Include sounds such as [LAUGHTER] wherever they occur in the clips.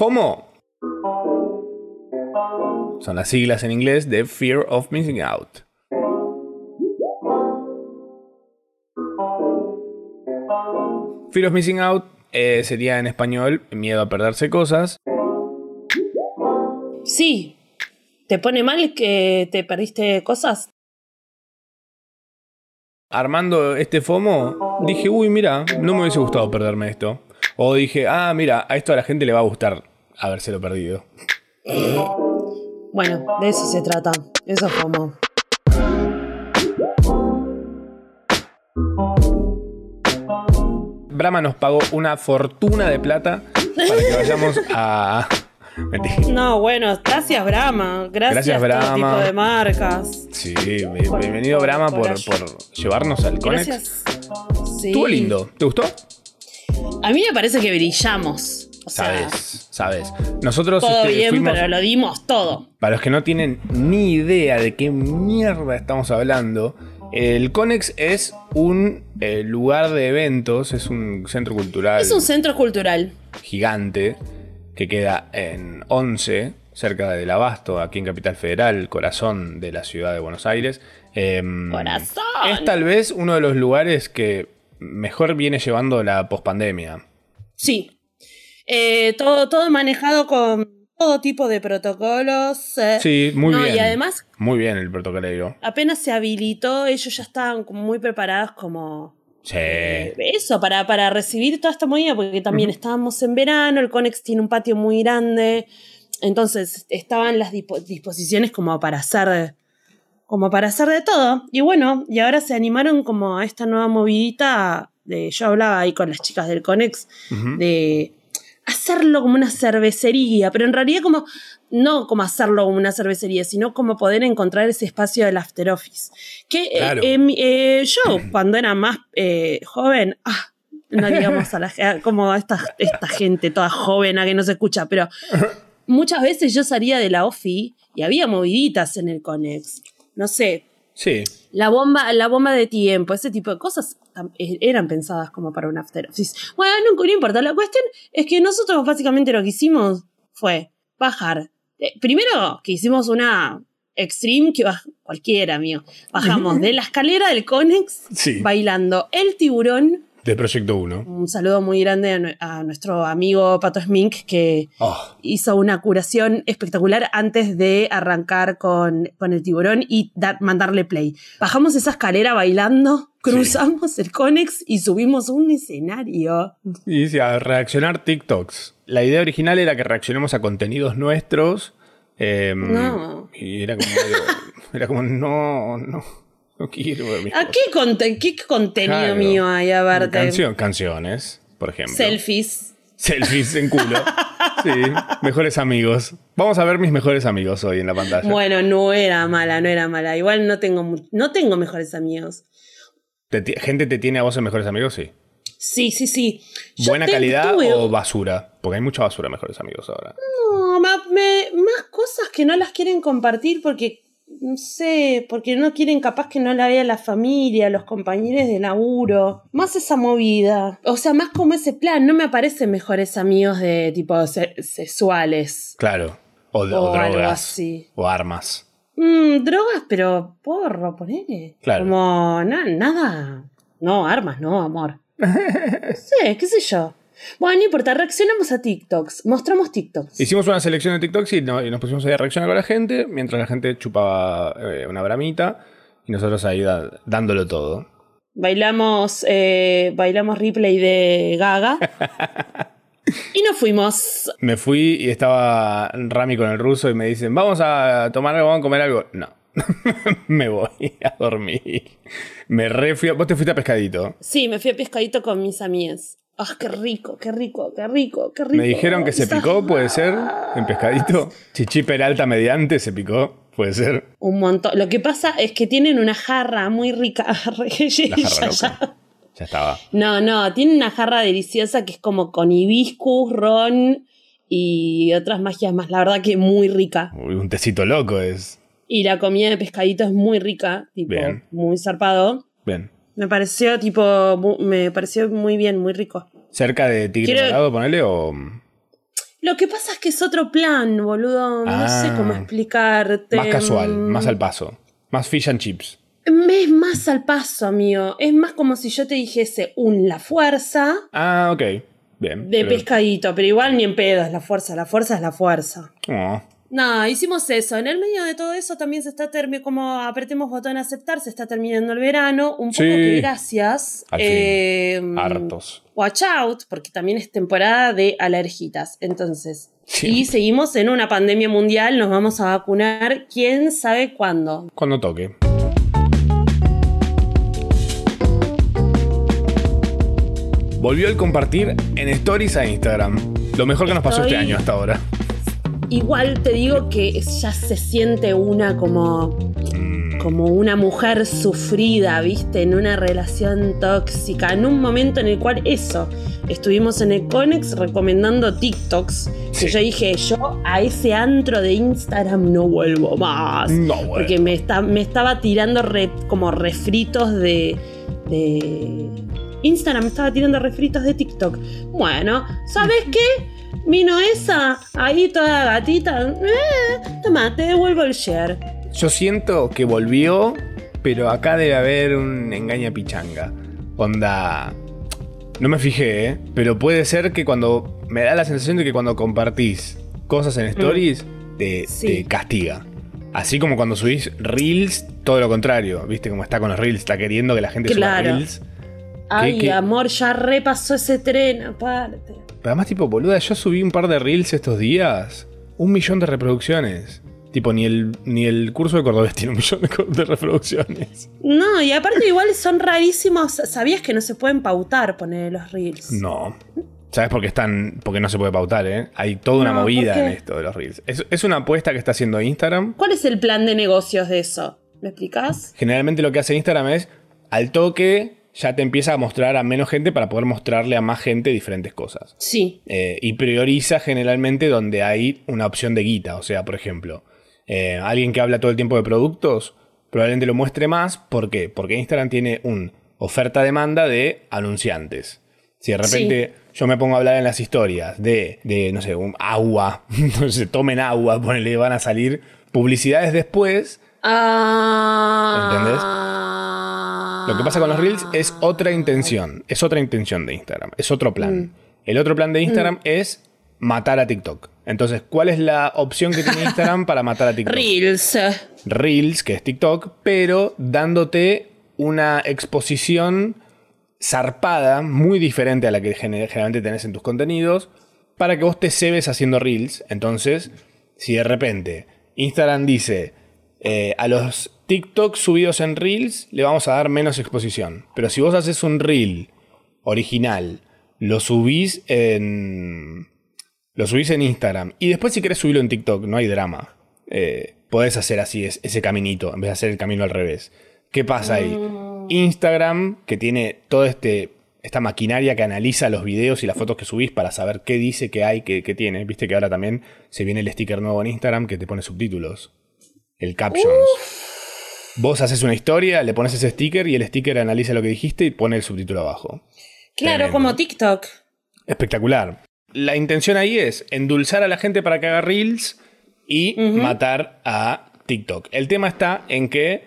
FOMO son las siglas en inglés de Fear of Missing Out. Fear of Missing Out eh, sería en español miedo a perderse cosas. Sí. ¿Te pone mal que te perdiste cosas? Armando este FOMO, dije, uy, mira, no me hubiese gustado perderme esto. O dije, ah, mira, a esto a la gente le va a gustar habérselo perdido. Bueno, de eso se trata. Eso es FOMO. Brahma nos pagó una fortuna de plata para que vayamos [LAUGHS] a. Mentira. No, bueno, gracias Brahma. Gracias, Gracias, todo Brahma. tipo de marcas. Sí, bi- bienvenido Brahma por por, por llevarnos al Conex. Gracias. Sí. Estuvo lindo. ¿Te gustó? A mí me parece que brillamos. Sabes, sabes. Nosotros todo este, bien, fuimos- pero lo dimos todo. Para los que no tienen ni idea de qué mierda estamos hablando, el Conex es un eh, lugar de eventos, es un centro cultural Es un centro cultural. gigante que queda en 11, cerca del Abasto, aquí en Capital Federal, corazón de la ciudad de Buenos Aires. Em, Corazón. Es tal vez uno de los lugares que mejor viene llevando la pospandemia. Sí. Eh, todo, todo manejado con todo tipo de protocolos. eh. Sí, muy No, bien. Y además, Muy bien el protocolero. apenas se habilitó, ellos ya estaban muy preparados como Sí. eh, eso, para, para recibir toda esta movida, porque también estábamos en verano, el Conex tiene un patio muy grande, entonces estaban las dispo- disposiciones como para hacer como para hacer de todo. Y bueno, y ahora se animaron como a esta nueva movidita de yo hablaba ahí con las chicas del Conex de hacerlo como una cervecería, pero en realidad como no como hacerlo como una cervecería, sino como poder encontrar ese espacio del after office. Que eh, Claro. eh, eh, yo [CLEARS THROAT] cuando era más eh, joven, ah, no digamos a la como a esta, esta gente toda joven a que no se escucha, pero [LAUGHS] muchas veces yo salía de la OFI y había moviditas en el Conex. No sé, Sí. la bomba, la bomba de tiempo, ese tipo de cosas eh, eran pensadas como para un after office. Bueno, no, no importa. La cuestión es que nosotros básicamente lo que hicimos fue bajar. Eh, primero que hicimos una extreme que baj- cualquiera, mío. Bajamos [LAUGHS] de la escalera del Conex Sí. bailando el tiburón. De Proyecto 1. Un saludo muy grande a, nue- a nuestro amigo Pato Smink que Oh, hizo una curación espectacular antes de arrancar con, con el tiburón y dar- mandarle play. Bajamos esa escalera bailando, cruzamos el Conex y subimos un escenario. Y dice, a reaccionar TikToks. La idea original era que reaccionemos a contenidos nuestros. eh, No. Y era como, era como, no, no, no quiero ver mis ¿A cosas". qué, conte- qué contenido Claro. mío hay a verte? Canción- canciones, por ejemplo. Selfies. Selfies en culo. [LAUGHS] Sí, mejores amigos. Vamos a ver mis mejores amigos hoy en la pantalla. Bueno, no era mala, no era mala. Igual no tengo, no tengo mejores amigos. Te ¿Gente te tiene a vos en mejores amigos? Sí. Sí, sí, sí. Yo ¿Buena calidad tuve- o basura? Porque hay mucha basura en mejores amigos ahora. No, me- más cosas que no las quieren compartir porque, no sé, porque no quieren capaz que no la vea la familia, los compañeros de laburo. Más esa movida. O sea, más como ese plan. No me aparecen mejores amigos de tipo se- sexuales. Claro. O, de- O o algo drogas. así. O armas. Mm, drogas, pero porro, ponele. Claro. Como na- nada. No, armas, no, amor. [LAUGHS] sí, qué sé yo. Bueno, no importa, reaccionamos a TikToks. Mostramos TikToks. Hicimos una selección de TikToks y, no- y nos pusimos ahí a reaccionar con la gente, mientras la gente chupaba eh, una bramita y nosotros ahí da- dándolo todo. Bailamos, eh, bailamos replay de Gaga. [LAUGHS] y nos fuimos. Me fui y estaba Rami con el ruso y me dicen, vamos a tomar algo, vamos a comer algo. No, [LAUGHS] me voy a dormir. Me re fui a- Vos te fuiste a pescadito. Sí, me fui a pescadito con mis amigas. ¡Ah, qué rico, qué rico, qué rico, qué rico! Me dijeron que se picó, puede ser, en pescadito. Chichi Peralta mediante se picó, puede ser. Un montón. Lo que pasa es que tienen una jarra muy rica. [LAUGHS] La jarra loca. Ya estaba. No, no, tiene una jarra deliciosa que es como con hibiscus, ron y otras magias más. La verdad que muy rica. Uy, un tecito loco es. Y la comida de pescadito es muy rica, tipo, Bien. muy zarpado. Bien. Me pareció, tipo, me pareció muy bien, muy rico. ¿Cerca de Tigre Quiero- Dorado, ponele? O... Lo que pasa es que es otro plan, boludo. No sé Ah. cómo explicarte. Más casual, Mm, más al paso. Más fish and chips. Es más al paso, amigo. Es más como si yo te dijese un la fuerza Ah, ok. Bien. de pero- pescadito, pero igual ni en pedo es la fuerza. La fuerza es la fuerza. Oh, No, hicimos eso. En el medio de todo eso también se está terminando, como apretemos botón aceptar, se está terminando el verano. Un poco Sí. que gracias. Al fin. eh, hartos. Watch out, porque también es temporada de alergitas. Entonces, Siempre. y seguimos en una pandemia mundial, nos vamos a vacunar, quién sabe cuándo. Cuando toque. Volvió el compartir en stories a Instagram. Lo mejor que nos pasó este año hasta ahora. Igual te digo que ya se siente una como, como una mujer sufrida, viste, en una relación tóxica, en un momento en el cual eso, estuvimos en el Conex recomendando TikToks, Sí. que yo dije, yo a ese antro de Instagram no vuelvo más. No, bueno. Porque me, está, me estaba tirando re- como refritos de, de. Instagram me estaba tirando refritos de TikTok. Bueno, ¿sabes qué? Vino esa, ahí toda gatita. Eh, toma, te devuelvo el share. Yo siento que volvió, pero acá debe haber un engaña pichanga. Onda. No me fijé, ¿eh? Pero puede ser que cuando. Me da la sensación de que cuando compartís cosas en stories, te, Sí. te castiga. Así como cuando subís reels, todo lo contrario. ¿Viste cómo está con los reels? Está queriendo que la gente Claro. suba reels. Ay, qué? amor, ya repasó ese tren aparte. Pero además, tipo, boluda, yo subí un par de reels estos días. Un millón de reproducciones. Tipo, ni el, ni el curso de cordobés [LAUGHS] tiene un millón de, reproducciones. No, y aparte igual son rarísimos. ¿Sabías que no se pueden pautar poner los reels? No. ¿Sabes por qué están? Porque no se puede pautar, ¿eh? Hay toda una No, ¿por movida en esto de los reels. Es, es una apuesta que está haciendo Instagram. ¿Cuál es el plan de negocios de eso? ¿Me explicás? Generalmente lo que hace Instagram es, al toque, ya te empieza a mostrar a menos gente para poder mostrarle a más gente diferentes cosas. Sí. Eh, y prioriza generalmente donde hay una opción de guita. O sea, por ejemplo, eh, alguien que habla todo el tiempo de productos, probablemente lo muestre más. ¿Por qué? Porque Instagram tiene un oferta-demanda de anunciantes. Si de repente yo me pongo a hablar en las historias de, de no sé, un agua, [LAUGHS] entonces tomen agua, ponele, van a salir publicidades después. Ah. Lo que pasa con los reels es otra intención, es otra intención de Instagram, es otro plan. El otro plan de Instagram es matar a TikTok. Entonces, ¿cuál es la opción que tiene Instagram para matar a TikTok? Reels. Reels, que es TikTok, pero dándote una exposición zarpada, muy diferente a la que gener- generalmente tenés en tus contenidos, para que vos te cebes haciendo Reels. Entonces, si de repente Instagram dice, eh, a los TikTok subidos en Reels le vamos a dar menos exposición. Pero si vos haces un Reel original, lo subís en... Lo subís en Instagram y después si querés subirlo en TikTok, no hay drama. Eh, podés hacer así es- ese caminito en vez de hacer el camino al revés. ¿Qué pasa ahí? Instagram, que tiene toda este, esta maquinaria que analiza los videos y las fotos que subís para saber qué dice, qué hay, qué, qué tiene. Viste que ahora también se viene el sticker nuevo en Instagram que te pone subtítulos. El captions. Vos haces una historia, le pones ese sticker y el sticker analiza lo que dijiste y pone el subtítulo abajo. Claro, Tremendo. como TikTok. Espectacular. La intención ahí es endulzar a la gente para que haga reels y matar a TikTok. El tema está en que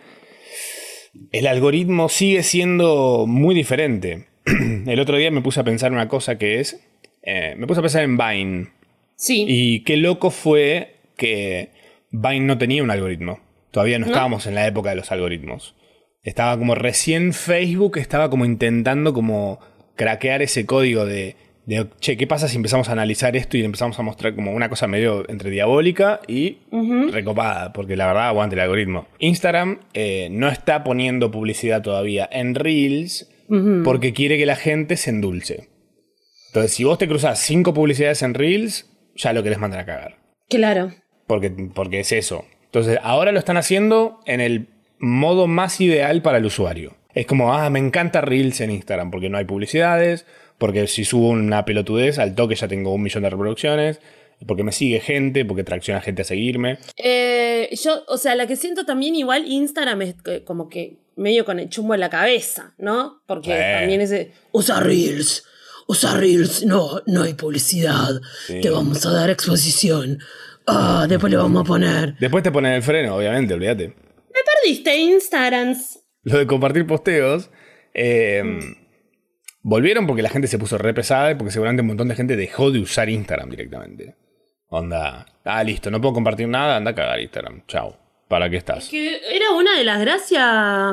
el algoritmo sigue siendo muy diferente. [CLEARS THROAT] El otro día me puse a pensar una cosa que es, eh, me puse a pensar en Vine. Sí. Y qué loco fue que Vine no tenía un algoritmo. Todavía no, ¿No? estábamos en la época de los algoritmos. Estaba como recién Facebook, estaba como intentando como craquear ese código de, de, che, ¿qué pasa si empezamos a analizar esto y empezamos a mostrar como una cosa medio entre diabólica y recopada? Porque la verdad aguante el algoritmo. Instagram eh, no está poniendo publicidad todavía en Reels porque quiere que la gente se endulce. Entonces, si vos te cruzas cinco publicidades en Reels, ya lo querés mandar a cagar. Claro. Porque, porque es eso. Entonces, ahora lo están haciendo en el modo más ideal para el usuario. Es como, ah, me encanta Reels en Instagram, porque no hay publicidades, porque si subo una pelotudez, al toque ya tengo un millón de reproducciones, porque me sigue gente, porque tracciona gente a seguirme. Eh, yo, o sea, la que siento también igual Instagram es como que medio con el chumbo en la cabeza, ¿no? Porque también ese usa Reels, usar Reels, no, no hay publicidad. Te vamos a dar exposición. Ah, después le vamos a poner. Después te ponen el freno, obviamente, olvídate. Me perdiste Instagram. Lo de compartir posteos. eh, volvieron porque la gente se puso re pesada y porque seguramente un montón de gente dejó de usar Instagram directamente. Onda, ah, listo, no puedo compartir nada, anda a cagar Instagram. Chao. ¿Para qué estás? Que era una de las gracias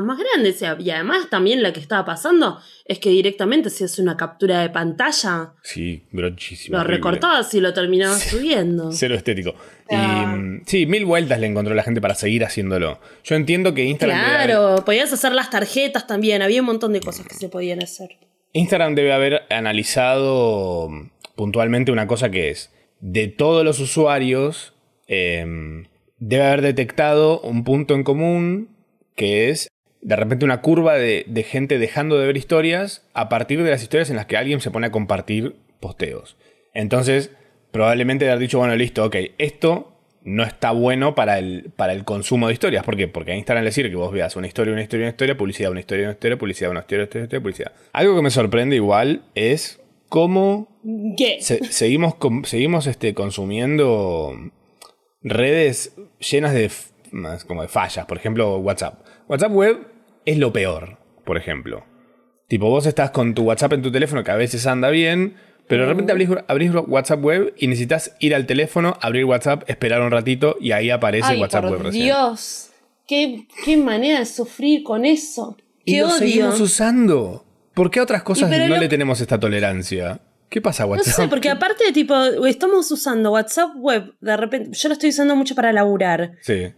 más grandes. Y además también la que estaba pasando es que directamente si hace una captura de pantalla, Sí, brochísimo. lo recortabas y lo terminabas subiendo. [LAUGHS] Cero estético. Ah. mm, sí, mil vueltas le encontró la gente para seguir haciéndolo. Yo entiendo que Instagram debe Claro, podías hacer las tarjetas también, había un montón de cosas que se podían hacer. Instagram debe haber analizado mm, puntualmente una cosa que es, de todos los usuarios, em, debe haber detectado un punto en común que es de repente una curva de, de gente dejando de ver historias a partir de las historias en las que alguien se pone a compartir posteos. Entonces, probablemente haber dicho, bueno, listo, ok, esto no está bueno para el, para el consumo de historias. ¿Por qué? Porque a Instagram le sirve que vos veas una historia, una historia, una historia, publicidad, una historia, una historia, publicidad, una historia, una historia, una historia, publicidad. Algo que me sorprende igual es cómo ¿Qué? se- seguimos, seguimos este, consumiendo redes llenas de, como de fallas. Por ejemplo, WhatsApp. WhatsApp web es lo peor, por ejemplo. Tipo, vos estás con tu WhatsApp en tu teléfono que a veces anda bien, pero de repente abrís, abrís WhatsApp web y necesitas ir al teléfono, abrir WhatsApp, esperar un ratito y ahí aparece Ay, WhatsApp por web recién. Dios, ¿Qué, qué manera de sufrir con eso. Y Qué lo odio. seguimos usando. ¿Por qué a otras cosas no lo- le tenemos esta tolerancia? ¿Qué pasa, No WhatsApp? sé, porque aparte, tipo, estamos usando WhatsApp web, de repente, yo lo estoy usando mucho para laburar. Sí.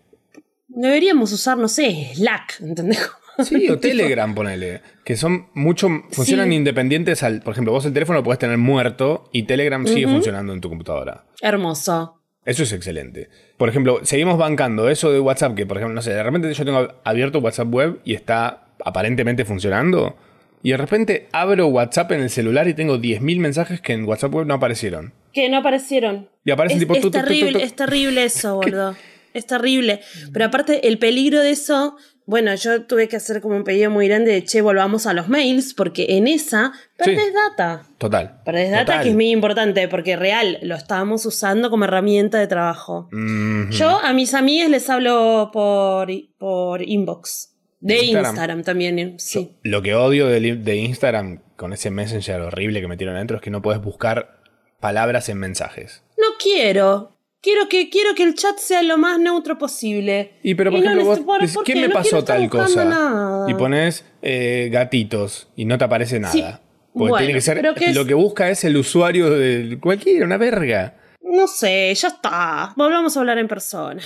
Deberíamos usar, no sé, Slack, ¿entendés? [LAUGHS] Sí, o Telegram, ponele. Que son mucho. Funcionan Sí. independientes al. Por ejemplo, vos el teléfono lo podés tener muerto y Telegram sigue funcionando en tu computadora. Hermoso. Eso es excelente. Por ejemplo, seguimos bancando eso de WhatsApp, que por ejemplo, no sé, de repente yo tengo abierto WhatsApp web y está aparentemente funcionando. Y de repente abro WhatsApp en el celular y tengo 10.000 mensajes que en WhatsApp web no aparecieron. Que no aparecieron. Y aparecen es, tipo, es tu, tu, tu, tu, terrible, tu. es terrible eso, [LAUGHS] boludo. Es terrible. Pero aparte, el peligro de eso, bueno, yo tuve que hacer como un pedido muy grande de che, volvamos a los mails, porque en esa perdés Sí. data. Total. Perdés data, Total. que es muy importante, porque real, lo estábamos usando como herramienta de trabajo. Mhm. Yo a mis amigas les hablo por, por inbox. De Instagram. Instagram, también, eh, sí. Lo que odio de, de Instagram con ese Messenger horrible que metieron adentro es que no puedes buscar palabras en mensajes. No quiero. Quiero que, quiero que el chat sea lo más neutro posible. Y pero por no ejemplo, vos necesito- ¿por- decís, por ¿quién qué? me No quiero pasó tal cosa? nada. Y pones eh, gatitos y no te aparece nada. Sí. Porque Bueno, tiene que ser. pero que es- Lo que busca es el usuario de cualquiera, una verga. No sé, ya está. Volvamos a hablar en persona.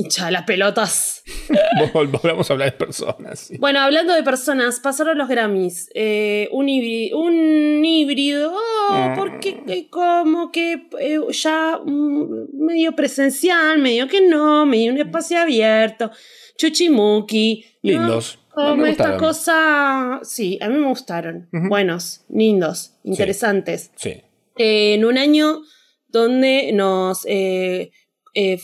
Hincha las pelotas. [LAUGHS] Vol- Volvamos a hablar de personas. sí. Bueno, hablando de personas, pasaron los Grammys. Eh, un, híbrido, un híbrido. Oh, porque eh, como que eh, ya mm, medio presencial, medio que no, medio un espacio abierto. Chuchimuki. ¿no? Lindos. Como Me esta cosa. Sí, a mí me gustaron. Buenos, lindos, interesantes. Sí. En un año donde nos eh,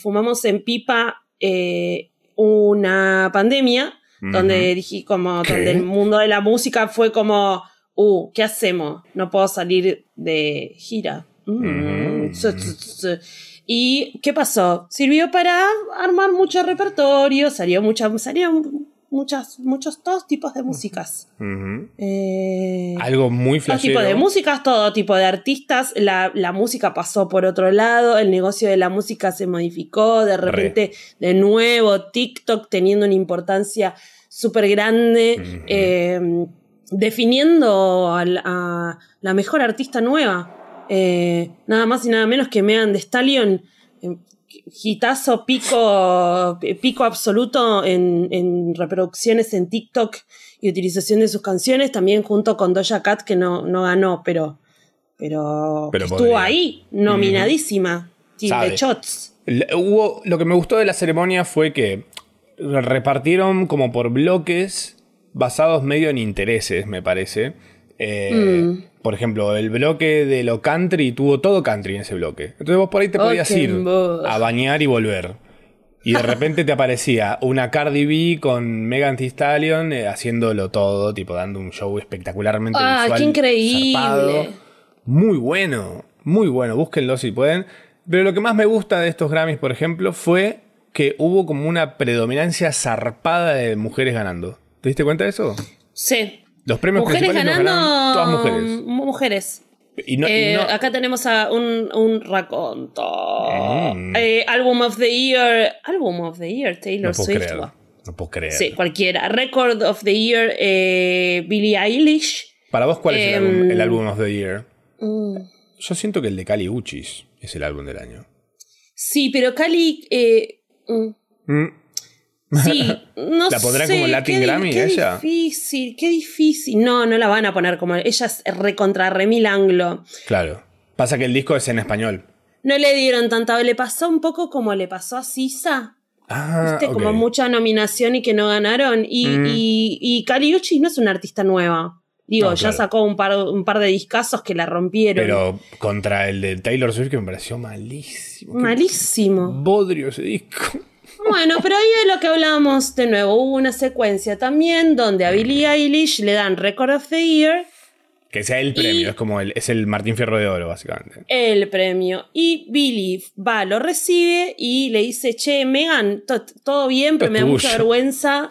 fumamos en pipa eh, una pandemia, donde dije como ¿Qué? donde el mundo de la música fue como, uh, ¿qué hacemos? No puedo salir de gira. Mm, ¿Y qué pasó? Sirvió para armar mucho repertorio, salió mucha, salieron muchas, muchos todos tipos de músicas. Eh, Algo muy todo flashero. tipo de músicas, todo tipo de artistas. La, la música pasó por otro lado, el negocio de la música se modificó, de repente, de nuevo, TikTok teniendo una importancia súper grande, eh, definiendo a, la- a la mejor artista nueva. Eh, nada más y nada menos que Megan Thee Stallion. Hitazo pico, pico absoluto en, en reproducciones en TikTok y utilización de sus canciones, también junto con Doja Cat, que no, no ganó, pero, pero, Pero estuvo podría. ahí, nominadísima. Sabe. de shots. Hubo, lo que me gustó de la ceremonia fue que repartieron como por bloques basados medio en intereses, me parece. Eh, Mm. Por ejemplo, el bloque de lo country tuvo todo country en ese bloque. Entonces vos por ahí te podías ir a bañar y volver. Y de repente te aparecía una Cardi B con Megan Thee Stallion eh, haciéndolo todo, tipo dando un show espectacularmente ¡Ah, visual. qué increíble! zarpado. Muy bueno, muy bueno. Búsquenlo si pueden. Pero lo que más me gusta de estos Grammys, por ejemplo, fue que hubo como una predominancia zarpada de mujeres ganando. ¿Te diste cuenta de eso? Sí. Los premios Mujeres principales ganando. todas mujeres. Mujeres. Y no, y Eh, no- Acá tenemos a un, un raconto. Mm. Eh, Album of the Year. Album of the Year, Taylor Swift. creer. No puedo creer. Sí, cualquiera. Record of the Year, eh, Billie Eilish. Para vos, ¿cuál es el Em, álbum, el álbum of the year? Mm. Yo siento que el de Cali Uchis es el álbum del año. Sí, pero Cali. eh, Mm. Sí, [LAUGHS] no ¿La pondrán sé, como Latin qué Grammy qué ella? difícil, qué difícil. No, no la van a poner como. Ella es recontra remil anglo. Claro. Pasa que el disco es en español. No le dieron tanta. Le pasó un poco como le pasó a Sisa. Ah, ¿Viste? Como mucha nominación y que no ganaron. Y, Mm. y, y Kali Uchis no es una artista nueva. Digo, No, ya sacó un par, un par de discazos que la rompieron. Pero contra el de Taylor Swift que me pareció malísimo. Malísimo. Bodrio ese disco. Bueno, pero ahí es lo que hablábamos de nuevo. Hubo una secuencia también donde a Billie Eilish le dan Record of the Year Que sea el premio, es como el, es el Martín Fierro de Oro, básicamente. el premio. Y Billy va, lo recibe y le dice, che, Megan, to- todo bien, pero Es me da mucha tuyo". vergüenza,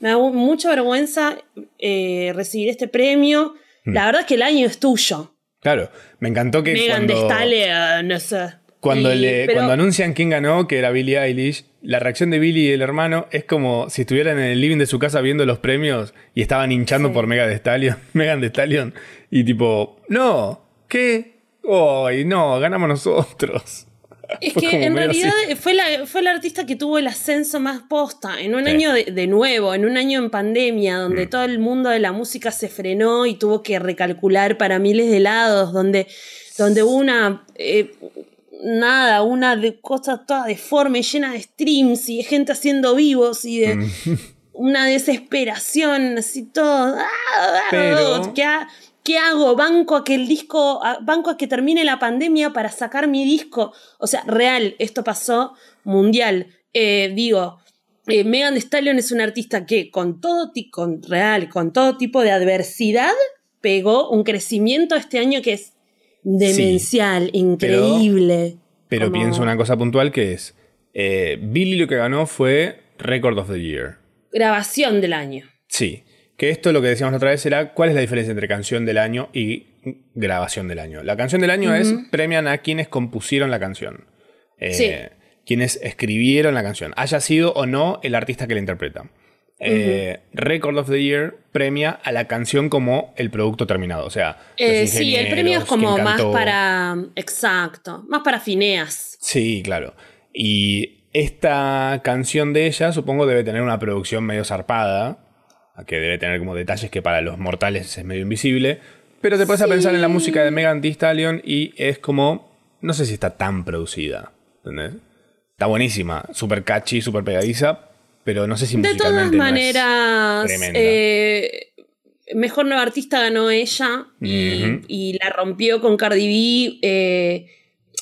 me da mu- mucha vergüenza eh, recibir este premio. La verdad que el año es tuyo. Claro, me encantó que Megan cuando, de Stallion, no sé. Cuando, Y- le- pero- cuando anuncian quién ganó, que era Billie Eilish, la reacción de Billie y el hermano es como si estuvieran en el living de su casa viendo los premios y estaban hinchando Sí. por Megan de Stallion, [LAUGHS] Megan de Stallion y tipo, no, ¿qué? Ay, no, ganamos nosotros. [LAUGHS] Es Fue que en realidad así. fue la, fue la artista que tuvo el ascenso más posta. En un Sí. año de, de nuevo, en un año en pandemia, donde Mm. todo el mundo de la música se frenó y tuvo que recalcular para miles de lados, donde, donde hubo una. eh, nada, una de cosas toda deforme, llena de streams y de gente haciendo vivos y de Mm. [LAUGHS] una desesperación, así todo. ¡ah! Pero- ¿Qué, ha- qué hago? Banco a que el disco, banco a que termine la pandemia para sacar mi disco. O sea, real, esto pasó mundial. Eh, digo, eh, Megan Thee Stallion es una artista que con todo, con real, con todo tipo de adversidad, pegó un crecimiento este año que es demencial, increíble. Pero Como- pienso una cosa puntual que es, eh, Billie lo que ganó fue Record of the Year. Grabación del año. Sí, que esto lo que decíamos la otra vez era cuál es la diferencia entre canción del año y grabación del año. La canción del año es premian a quienes compusieron la canción. Eh, Sí. Quienes escribieron la canción, haya sido o no el artista que la interpreta. Eh, Record of the Year premia a la canción como el producto terminado. O sea, Eh, sí, el premio es como más para. Exacto. Más para Fineas. Sí, claro. Y esta canción de ella, supongo, debe tener una producción medio zarpada, que debe tener como detalles que para los mortales es medio invisible. Pero te puedes a pensar en la música de Megan Thee Stallion y es como, no sé si está tan producida, ¿entendés? Está buenísima, súper catchy, súper pegadiza, pero no sé si De todas musicalmente no es maneras, eh, mejor nueva artista ganó ella y, la rompió con Cardi B. eh,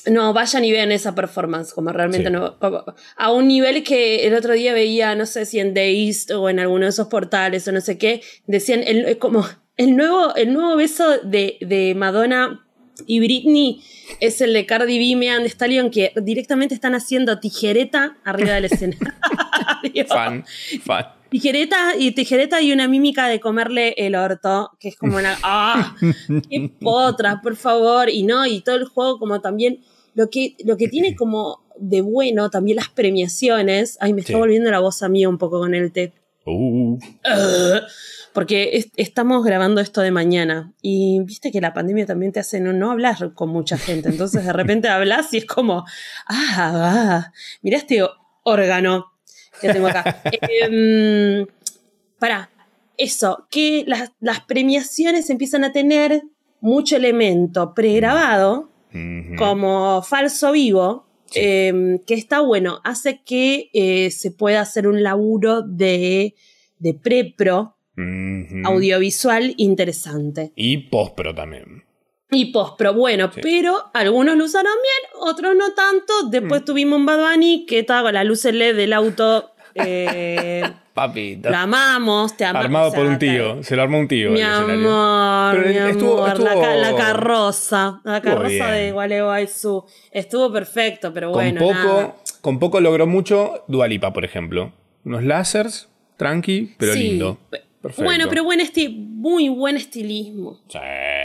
no, vayan y vean esa performance, como realmente Sí. no. a un nivel que el otro día veía, no sé si en Dazed o en alguno de esos portales o no sé qué, decían el, como el nuevo, el nuevo beso de, de Madonna y Britney es el de Cardi B y Megan Thee Stallion que directamente están haciendo tijereta arriba del escenario. [LAUGHS] fan, fan. Tijereta y tijereta y una mímica de comerle el orto, que es como una. ¡Ah! ¡Qué [LAUGHS] potra, por favor! Y no, y todo el juego, como también. Lo que, lo que tiene como de bueno también las premiaciones. Ay, me está Sí. volviendo la voz a mí un poco con el TED. Uh. Porque es- estamos grabando esto de mañana y viste que la pandemia también te hace no, no hablar con mucha gente. Entonces de repente hablas y es como, ah, ah mira este órgano que tengo acá. [LAUGHS] Em, pará, eso, que las, las premiaciones empiezan a tener mucho elemento pregrabado ujú. como falso vivo, Sí. eh, que está bueno, hace que eh, se pueda hacer un laburo de, de pre-pro Ujú. audiovisual interesante. Y post-pro también. Y post-pro, bueno, Sí. pero algunos lo usaron bien, otros no tanto. Mm. Después tuvimos un Bad Bunny que estaba con la luz LED del auto. eh, [LAUGHS] Papito. Lo amamos, te amamos. Armado o sea, por un te- tío. Se lo armó un tío. Mi el amor, Pero mi estuvo- amor, la, ca- la carroza, la carroza de Gualeguayzú. Estuvo perfecto, pero Con bueno, poco, nada. con poco logró mucho Dualipa, por ejemplo. Unos lásers, tranqui, pero Sí. lindo. Perfecto. Bueno, pero buen esti muy buen estilismo. Sí.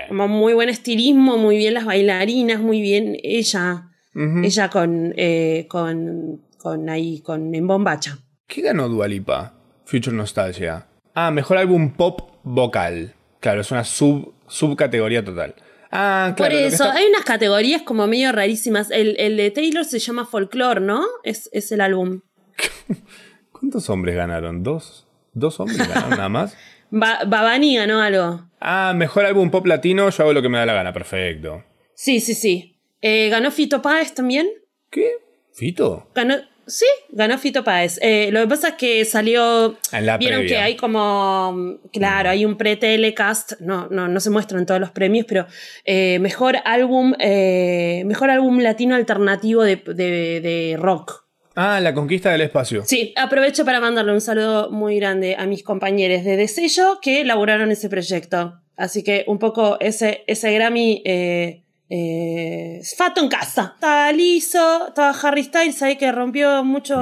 Como muy buen estilismo, muy bien las bailarinas, muy bien ella. Ella con, eh, con, con ahí, con en bombacha. ¿Qué ganó Dualipa? Future Nostalgia. Ah, mejor álbum pop vocal. Claro, es una sub, subcategoría total. Ah, claro. Por eso, está- hay unas categorías como medio rarísimas. El, el de Taylor se llama Folklore, ¿no? Es, es el álbum. [LAUGHS] ¿Cuántos hombres ganaron? ¿Dos? ¿Dos hombres ganaron nada más? [LAUGHS] Ba Babani ganó algo. Ah, mejor álbum pop latino, yo hago lo que me da la gana, perfecto. Sí, sí, sí. Eh, ¿Ganó Fito Páez también? ¿Qué? ¿Fito? Ganó, sí, ganó Fito Páez. Eh, lo que pasa es que salió. En la Vieron previa. que hay como. Claro, hay un pre-telecast. No, no, no se muestran todos los premios, pero eh, mejor álbum. eh, mejor álbum latino alternativo de, de- de rock. Ah, la conquista del espacio. Sí, aprovecho para mandarle un saludo muy grande a mis compañeros de Desello que elaboraron ese proyecto. Así que un poco ese, ese Grammy. Eh, eh, fato en casa. Estaba liso, estaba Harry Styles ahí que rompió mucho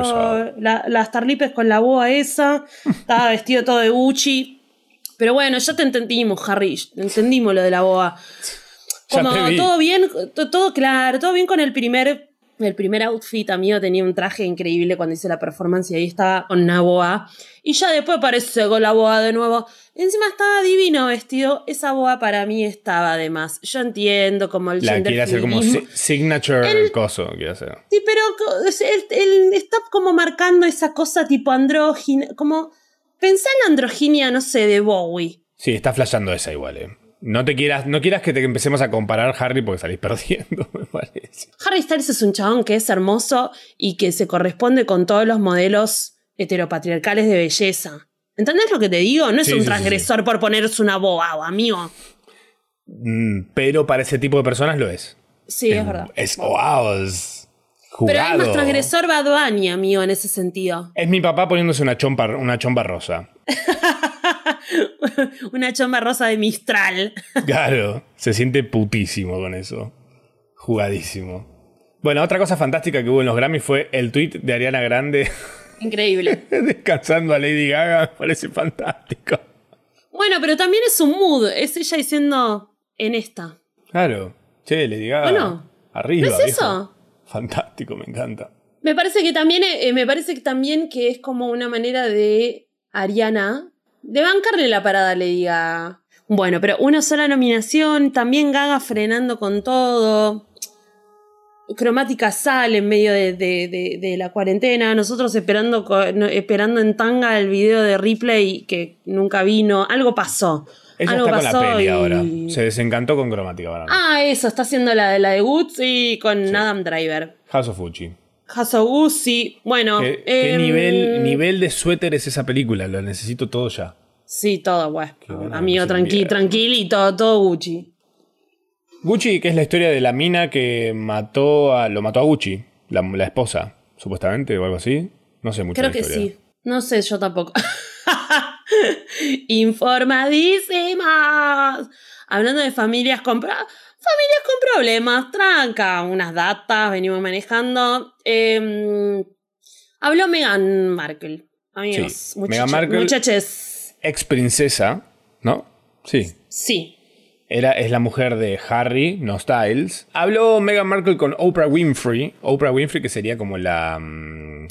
la- las tarlipes con la boa esa. Estaba vestido todo de Gucci. Pero bueno, ya te entendimos, Harry. Entendimos lo de la boa. Como todo bien, to- todo claro, todo bien con el primer. El primer outfit, amigo, tenía un traje increíble cuando hice la performance y ahí estaba con una boa. Y ya después aparece con la boa de nuevo. Encima estaba divino vestido. Esa boa para mí estaba de más. Yo entiendo como el La quiere hacer como si- signature coso, quiere hacer. Sí, pero él, él está como marcando esa cosa tipo andrógina. Como. Pensá en la androginia, no sé, de Bowie. Sí, está flasheando esa igual, eh. No te quieras, no quieras que te empecemos a comparar Harry porque salís perdiendo, [LAUGHS] me parece. Harry Styles es un chabón que es hermoso y que se corresponde con todos los modelos heteropatriarcales de belleza. ¿Entendés lo que te digo? No es Sí, un sí, sí, transgresor por ponerse una boa, amigo. Mm, pero para ese tipo de personas lo es. Sí, es verdad. Es wow, es Pero es más transgresor Bad Bunny, amigo, en ese sentido. Es mi papá poniéndose una chompa, una chompa rosa. [LAUGHS] una chomba rosa de Mistral. [LAUGHS] Claro, se siente putísimo con eso. Jugadísimo. Bueno, otra cosa fantástica que hubo en los Grammy fue el tweet de Ariana Grande [LAUGHS] Increíble. descansando a Lady Gaga. Me parece fantástico. Bueno, pero también es un mood. Es ella diciendo en esta. Claro. Che, Lady Gaga. Bueno, Arriba. ¿no es eso? Fantástico, me encanta. Me parece que también, eh, me parece que también que es como una manera de Ariana de bancarle la parada a Lady Gaga. Bueno, pero una sola nominación, también Gaga frenando con todo. Cromática sale en medio de, de- de- de la cuarentena. Nosotros esperando, esperando en tanga el video de Ripley que nunca vino. Algo pasó. Ella Algo está con la pasó peli y- ahora. Se desencantó con cromática para mí. Ah, eso, está haciendo la, la de Woods y con Adam Driver. House of Gucci. Hasogu, sí. Bueno. ¿Qué, qué em, nivel, nivel de suéter es esa película? Lo necesito todo ya. Sí, todo, güey. Qué buena Amigo, tranqui tranquilito, todo Gucci. Gucci, que es la historia de la mina que mató a, lo mató a Gucci, la, la esposa, supuestamente, o algo así. No sé mucho Creo la que historia. sí. No sé, yo tampoco. [LAUGHS] Informadísimas. Hablando de familias con familias con problemas, tranca, unas datas, venimos manejando. Eh, habló Meghan Markle. Amigos, Sí, Meghan Markle-. Ex princesa, ¿no? Sí. Sí. Era, es la mujer de Harry, no Styles. Habló Meghan Markle con Oprah Winfrey. Oprah Winfrey, que sería como la. mm,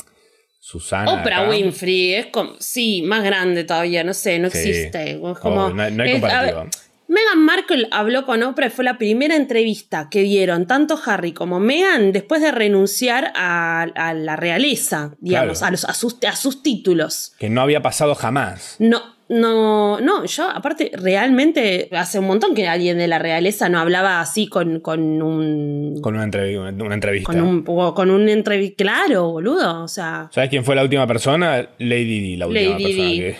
Susana. Oprah acá. Winfrey es como, sí, más grande todavía, no sé, no Sí. existe. Es como, Oh, no no hay es- a Meghan Markle habló con Oprah y fue la primera entrevista que dieron tanto Harry como Meghan después de renunciar a, a la realeza, digamos, Claro. a, los, a, sus, a sus títulos. Que no había pasado jamás. No, no, no, yo aparte realmente hace un montón que alguien de la realeza no hablaba así con, con un... Con una, entrev- una entrevista. Con un, con un entrevista, claro, boludo, o sea... ¿Sabes quién fue la última persona? Lady Di, la última Lady persona que.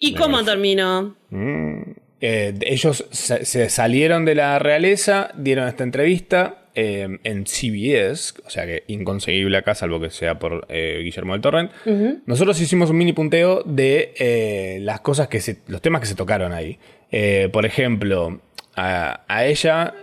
¿Y cómo terminó? Mm. Eh, ellos se, se salieron de la realeza, dieron esta entrevista. eh, en CBS, o sea que inconseguible acá, salvo que sea por eh, Guillermo del Torrent. Nosotros hicimos un mini punteo de las cosas que se. los temas que se tocaron ahí. Por ejemplo, a, a ella.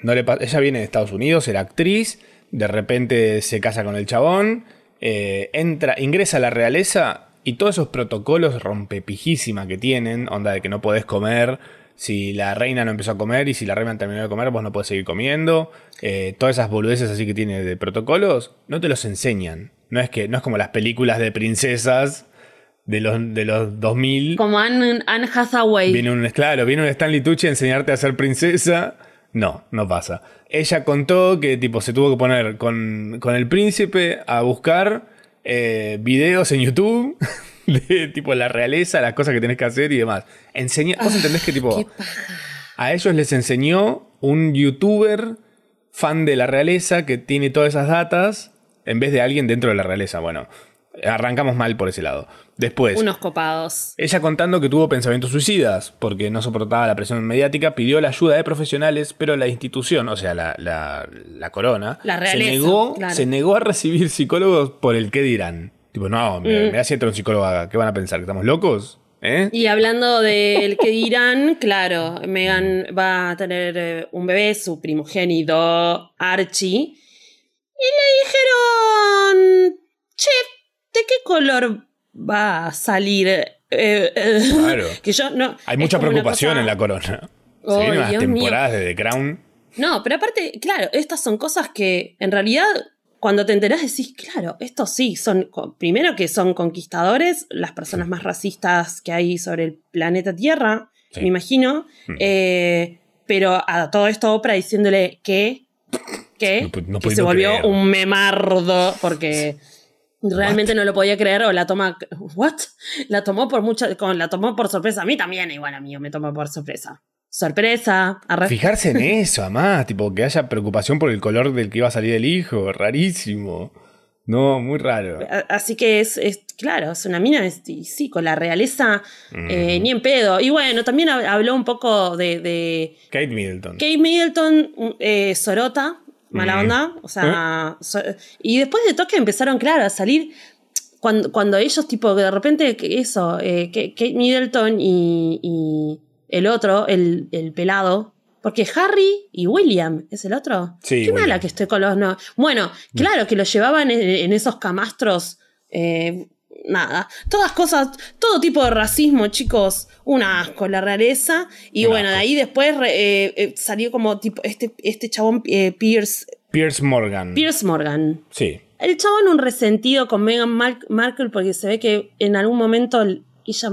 No le, pa- ella viene de Estados Unidos, era actriz. De repente se casa con el chabón. entra, ingresa a la realeza. Y todos esos protocolos rompepijísima que tienen, onda de que no podés comer si la reina no empezó a comer y si la reina terminó de comer, vos no podés seguir comiendo. Eh, todas esas boludeces así que tiene de protocolos, no te los enseñan. No es que no es como las películas de princesas de los, de los 2000. Como Anne, Anne Hathaway. Viene un, claro, viene un Stanley Tucci a enseñarte a ser princesa. No, no pasa. Ella contó que tipo se tuvo que poner con, con el príncipe a buscar eh, videos en YouTube [LAUGHS] de tipo la realeza, las cosas que tenés que hacer y demás. Enseña, ¿Vos entendés que tipo a ellos les enseñó un youtuber fan de la realeza que tiene todas esas datas en vez de alguien dentro de la realeza? Bueno, arrancamos mal por ese lado. Después, Unos copados. ella contando que tuvo pensamientos suicidas porque no soportaba la presión mediática, pidió la ayuda de profesionales, pero la institución, o sea, la, la- la corona, La se, negó, claro. se negó a recibir psicólogos por el qué dirán. Tipo, no, Mm. me, me da siempre un psicólogo, ¿qué van a pensar? ¿Que estamos locos? ¿Eh? Y hablando del que dirán, claro, Megan va a tener eh, un bebé, su primogénito Archie. Y le dijeron, che, ¿de qué color va a salir? Eh, eh, Claro. [LAUGHS] que yo no. Hay mucha preocupación en la corona. Ay, Se vienen las mío. temporadas de The Crown. No, pero aparte, claro, estas son cosas que en realidad cuando te enterás decís, claro, estos sí, son, primero que son conquistadores, las personas más racistas que hay sobre el planeta Tierra, Sí. me imagino, Mm. eh, pero a todo esto Oprah diciéndole que, que, No pu- no que se volvió creer. un memardo porque... Realmente no lo podía creer o la toma. ¿What? La tomó por mucha. con- La tomó por sorpresa. A mí también, igual a mí me tomó por sorpresa. Sorpresa. arre- Fijarse en eso, además, tipo, que haya preocupación por el color del que iba a salir el hijo, rarísimo. No, muy raro. Así que es, es- claro, es una mina, es- sí, con la realeza, eh, ni en pedo. Y bueno, también hab- habló un poco de, de Kate Middleton. Kate Middleton, eh, Sorota, mala Mm. onda. O sea, so- y después de toque empezaron, claro, a salir. Cuando, cuando ellos, tipo, de repente, eso, eh, Kate Middleton y, y el otro, el, el pelado. Porque Harry y William es el otro. Sí, Qué mala que estoy con los. No. Bueno, claro que lo llevaban en, en esos camastros. eh, nada. Todas cosas, todo tipo de racismo, chicos. Un asco, la realeza. Y Un bueno, de ahí después eh, eh, salió como tipo este, este chabón eh, Pierce, Pierce Morgan. Pierce Morgan. Sí. El chabón un resentido con Meghan Mar- Markle porque se ve que en algún momento ella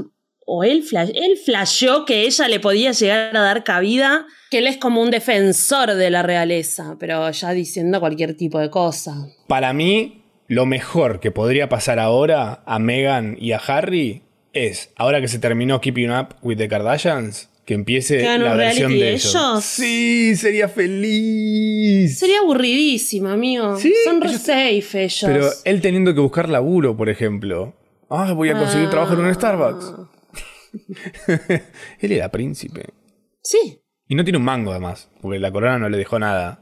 o él, flash, él flasheó que ella le podía llegar a dar cabida, que él es como un defensor de la realeza, pero ya diciendo cualquier tipo de cosa. Para mí, lo mejor que podría pasar ahora a Meghan y a Harry es, ahora que se terminó Keeping Up with the Kardashians, que empiece ¿Que hagan la versión de ellos. ellos? Sí, sería feliz. Sería aburridísimo, amigo. Sí, Son re ellos- safe ellos. Pero él teniendo que buscar laburo, por ejemplo. Ah, voy a conseguir Ah. trabajo en un Starbucks. [LAUGHS] él era príncipe. Sí. Y no tiene un mango, además, porque la corona no le dejó nada.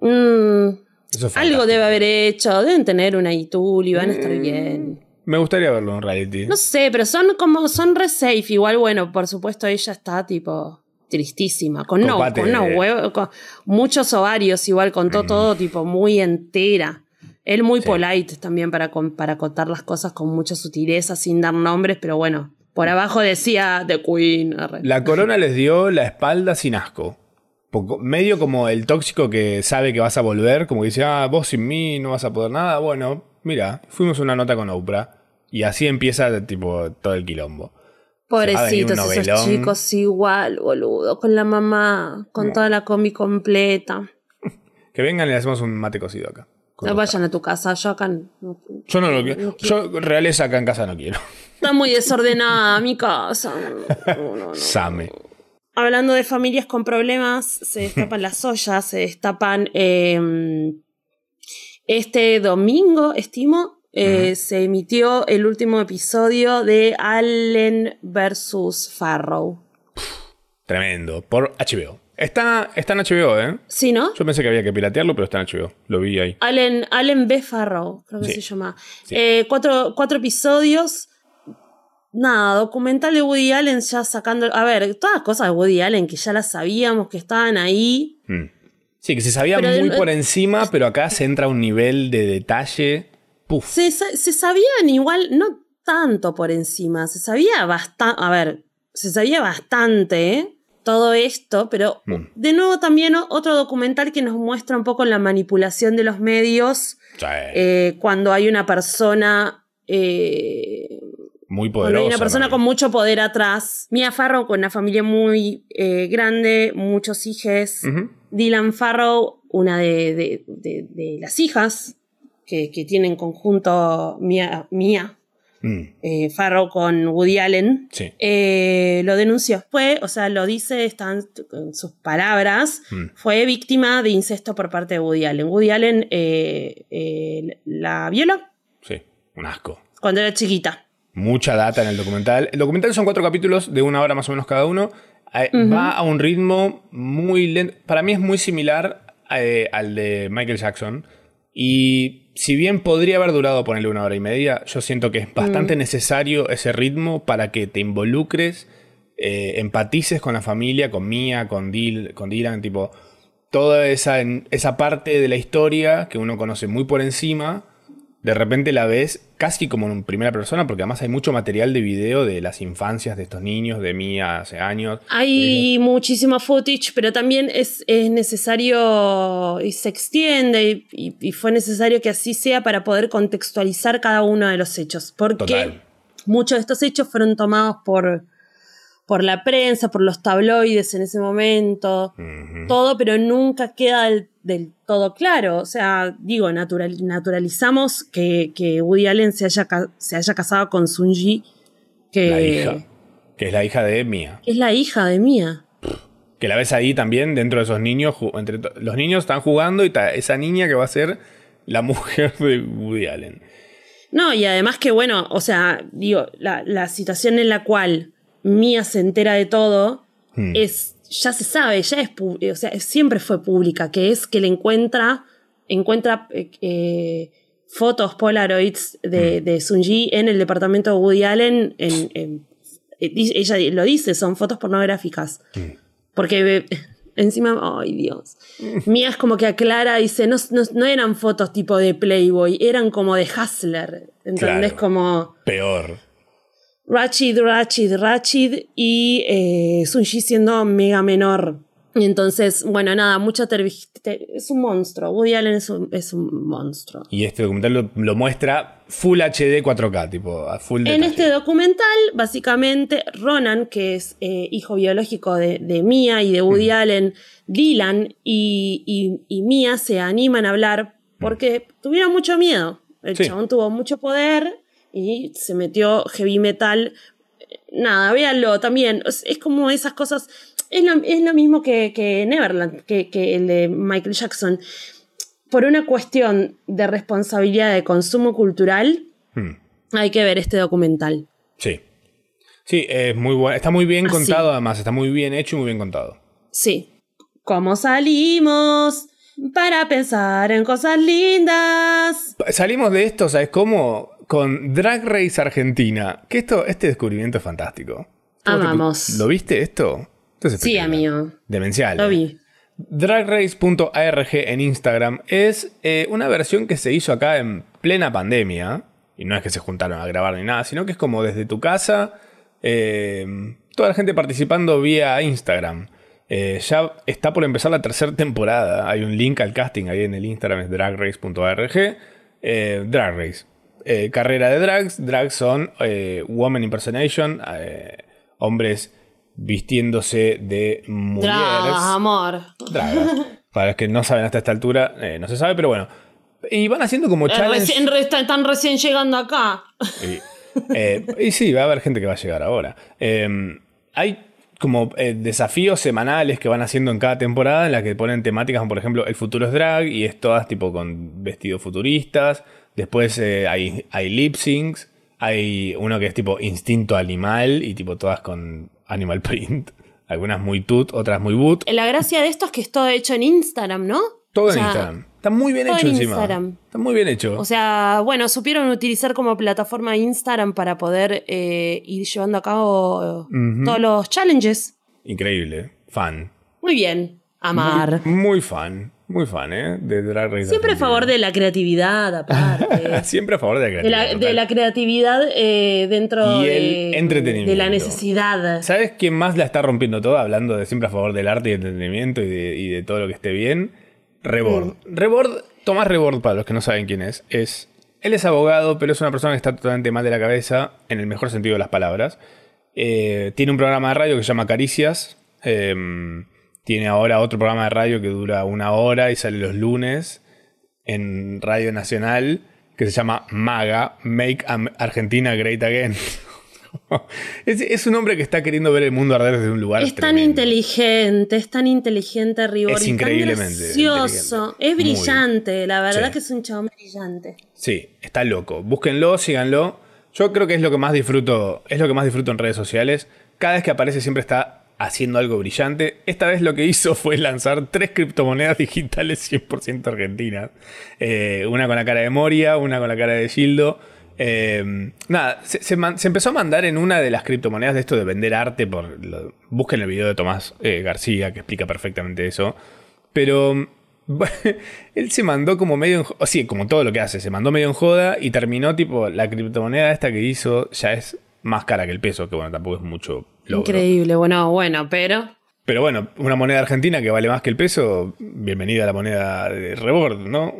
Mm, Eso es algo debe haber hecho. Deben tener una Itul y van a estar bien. Me gustaría verlo en reality. No sé, pero son como, son re safe. Igual, bueno, por supuesto, ella está tipo tristísima. Con, no, con huevo, con muchos ovarios, igual contó todo tipo muy entera. Él muy Sí. polite también para, para contar las cosas con mucha sutileza, sin dar nombres, pero bueno, por abajo decía The Queen. La corona les dio la espalda sin asco. Poco- medio como el tóxico que sabe que vas a volver, como que dice, ah, vos sin mí no vas a poder nada. Bueno, mira, fuimos una nota con Oprah. Y así empieza tipo todo el quilombo. Pobrecitos esos chicos, igual, boludo, con la mamá, con toda la combi completa. [LAUGHS] Que vengan y le hacemos un mate cocido acá. No vayan a tu casa, yo acá no- Yo no lo quiero. Yo realeza acá en casa no quiero. Está muy desordenada mi casa. No, no, no. [LAUGHS] Same. Hablando de familias con problemas, se [LAUGHS] destapan las ollas, se destapan eh, este domingo, estimo, eh, se emitió el último episodio de Allen versus Farrow. Tremendo. Por HBO. Está, está en HBO, ¿eh? Sí, ¿no? Yo pensé que había que piratearlo, pero está en HBO. Lo vi ahí. Allen, Allen B. Farrow, creo que Sí. se llama. Sí. Eh, cuatro, cuatro episodios. Nada, documental de Woody Allen ya sacando. A ver, todas cosas de Woody Allen que ya las sabíamos que estaban ahí. Mm. Sí, que se sabía Pero muy por encima, pero acá se entra a un nivel de detalle. Puf. Se, se sabían igual, no tanto por encima, se sabía bastante. A ver, se sabía bastante ¿eh? todo esto, pero Mm. de nuevo también otro documental que nos muestra un poco la manipulación de los medios Sí, eh, cuando hay una persona. eh, muy Cuando hay una persona con mucho poder atrás. Mia Farrow con una familia muy eh, grande, muchos hijos. Dylan Farrow, una de, de- de- de las hijas que, que tiene en conjunto Mia, Mia Mm, eh, Farrow con Woody Allen. Sí. eh, lo denunció. Fue, o sea, lo dice, están en sus palabras, Mm. fue víctima de incesto por parte de Woody Allen. Woody Allen eh, la violó Sí. Un asco. cuando era chiquita. Mucha data en el documental. El documental son cuatro capítulos de una hora más o menos cada uno. Eh, Va a un ritmo muy lento. Para mí es muy similar eh, al de Michael Jackson. Y si bien podría haber durado ponerle una hora y media, yo siento que es bastante necesario ese ritmo para que te involucres, eh, empatices con la familia, con Mia, con, Dil, con Dylan, tipo, toda esa, esa parte de la historia que uno conoce muy por encima, de repente la ves casi como en primera persona, porque además hay mucho material de video de las infancias de estos niños, de Mia hace años. Hay muchísimo footage, pero también es, es necesario y se extiende y, y fue necesario que así sea para poder contextualizar cada uno de los hechos. Porque Total. muchos de estos hechos fueron tomados por, por la prensa, por los tabloides en ese momento, todo, pero nunca queda del, del todo claro. O sea, digo, natural- naturalizamos que, que Woody Allen se haya, se haya casado con Sunji, que La hija, que es la hija de Mia. es la hija de Mia. Que la ves ahí también dentro de esos niños. Entre los niños están jugando y está esa niña que va a ser la [LAUGHS] mujer de Woody Allen. No, y además que bueno, o sea, digo, la, la situación en la cual Mia se entera de todo Hmm. es, ya se sabe, ya es, pu- o sea, siempre fue pública, que es que le encuentra, encuentra eh, eh, fotos Polaroids de, Hmm. de Sunji en el departamento de Woody Allen, en, en- eh, ella lo dice, son fotos pornográficas. Porque eh, [LAUGHS] encima, ay Dios. Mía es como que aclara, dice, no, no, no eran fotos tipo de Playboy, eran como de Hustler. ¿Entendés? Claro. Como Peor. Rachid, Rachid, Rachid y eh, Sunji siendo mega menor. Y entonces, bueno, nada, mucha Es un monstruo. Woody Allen es un, es un monstruo. Y este documental lo, lo muestra Full HD 4K, tipo, a full En detalle. este documental, básicamente, Ronan, que es eh, hijo biológico de, de Mia y de Woody Allen, Dylan y, y, y Mia se animan a hablar porque tuvieron mucho miedo. El Sí. chabón tuvo mucho poder y se metió heavy metal. Nada, véanlo también. Es, es como esas cosas. Es lo, es lo mismo que, que Neverland, que, que el de Michael Jackson. Por una cuestión de responsabilidad de consumo cultural, Hmm. hay que ver este documental. Sí. Sí, es muy bueno. Está muy bien Así. contado, además. Está muy bien hecho y muy bien contado. Sí. ¿Cómo salimos para pensar en cosas lindas? Salimos de esto, ¿sabes cómo? Con Drag Race Argentina. Que esto, este descubrimiento es fantástico. Amamos. ¿Lo viste esto? Esto es Sí, amigo. Demencial. Lo ¿eh? vi. Dragrace.arg en Instagram es eh, una versión que se hizo acá en plena pandemia. Y no es que se juntaron a grabar ni nada, sino que es como desde tu casa, eh, toda la gente participando vía Instagram. Eh, ya está por empezar la tercera temporada. Hay un link al casting ahí en el Instagram, es dragrace.org. Eh, Drag Race. Eh, carrera de drags. Drags son eh, woman impersonation, eh, hombres vistiéndose de mujeres. Drag, amor. Dragas. Para los que no saben hasta esta altura, eh, no se sabe, pero bueno. Y van haciendo como challenge. recién, re- están recién llegando acá. Y, y sí, va a haber gente que va a llegar ahora. Eh, hay como eh, desafíos semanales que van haciendo en cada temporada en la que ponen temáticas como por ejemplo el futuro es drag y es todas tipo con vestidos futuristas. Después eh, hay, hay lip syncs. Hay uno que es tipo instinto animal y tipo todas con animal [LAUGHS] print. Algunas muy tut, otras muy boot. La gracia de esto es que es todo hecho en Instagram, ¿no? Todo O en Instagram. Está muy bien todo hecho en encima. Instagram. Está muy bien hecho. O sea, bueno, supieron utilizar como plataforma Instagram para poder eh, ir llevando a cabo todos los challenges. Increíble. Fan. Muy bien. Amar. Muy, muy fan. Muy fan, ¿eh? De Drag Race. Siempre a favor de la creatividad, aparte. [LAUGHS] Siempre a favor de la de, creatividad. la, de la creatividad eh, dentro Y el de, entretenimiento. de la necesidad. ¿Sabes quién más la está rompiendo toda? Hablando de siempre a favor del arte y del entretenimiento y de, y de todo lo que esté bien. Rebord. Mm. Rebord, Tomás Rebord, para los que no saben quién es, es. Él es abogado, pero es una persona que está totalmente mal de la cabeza, en el mejor sentido de las palabras. Eh, tiene un programa de radio que se llama Caricias. eh, tiene ahora otro programa de radio que dura una hora y sale los lunes en Radio Nacional que se llama MAGA, Make Argentina Great Again. [LAUGHS] es, es un hombre que está queriendo ver el mundo arder desde un lugar. Es tan inteligente, es tan inteligente, Ribor. Es increíblemente gracioso. Es Muy. brillante, la verdad Sí. que es un chabón brillante. Sí, está loco. Búsquenlo, síganlo. Yo creo que es lo que más disfruto, es lo que más disfruto en redes sociales. Cada vez que aparece siempre está haciendo algo brillante. Esta vez lo que hizo [LAUGHS] fue lanzar tres criptomonedas digitales 100% argentinas. Eh, una con la cara de Moria, una con la cara de Gildo. Eh, nada, se, empezó a mandar en una de las criptomonedas de esto de vender arte. Por lo- busquen el video de Tomás eh, García que explica perfectamente eso. Pero [LAUGHS] él se mandó como medio en joda. Sí, como todo lo que hace, se mandó medio en joda y terminó tipo la criptomoneda esta que hizo ya es más cara que el peso, que bueno, tampoco es mucho logro. Increíble, bueno, bueno, pero. Pero bueno, una moneda argentina que vale más que el peso, bienvenida a la moneda de Rebord, ¿no?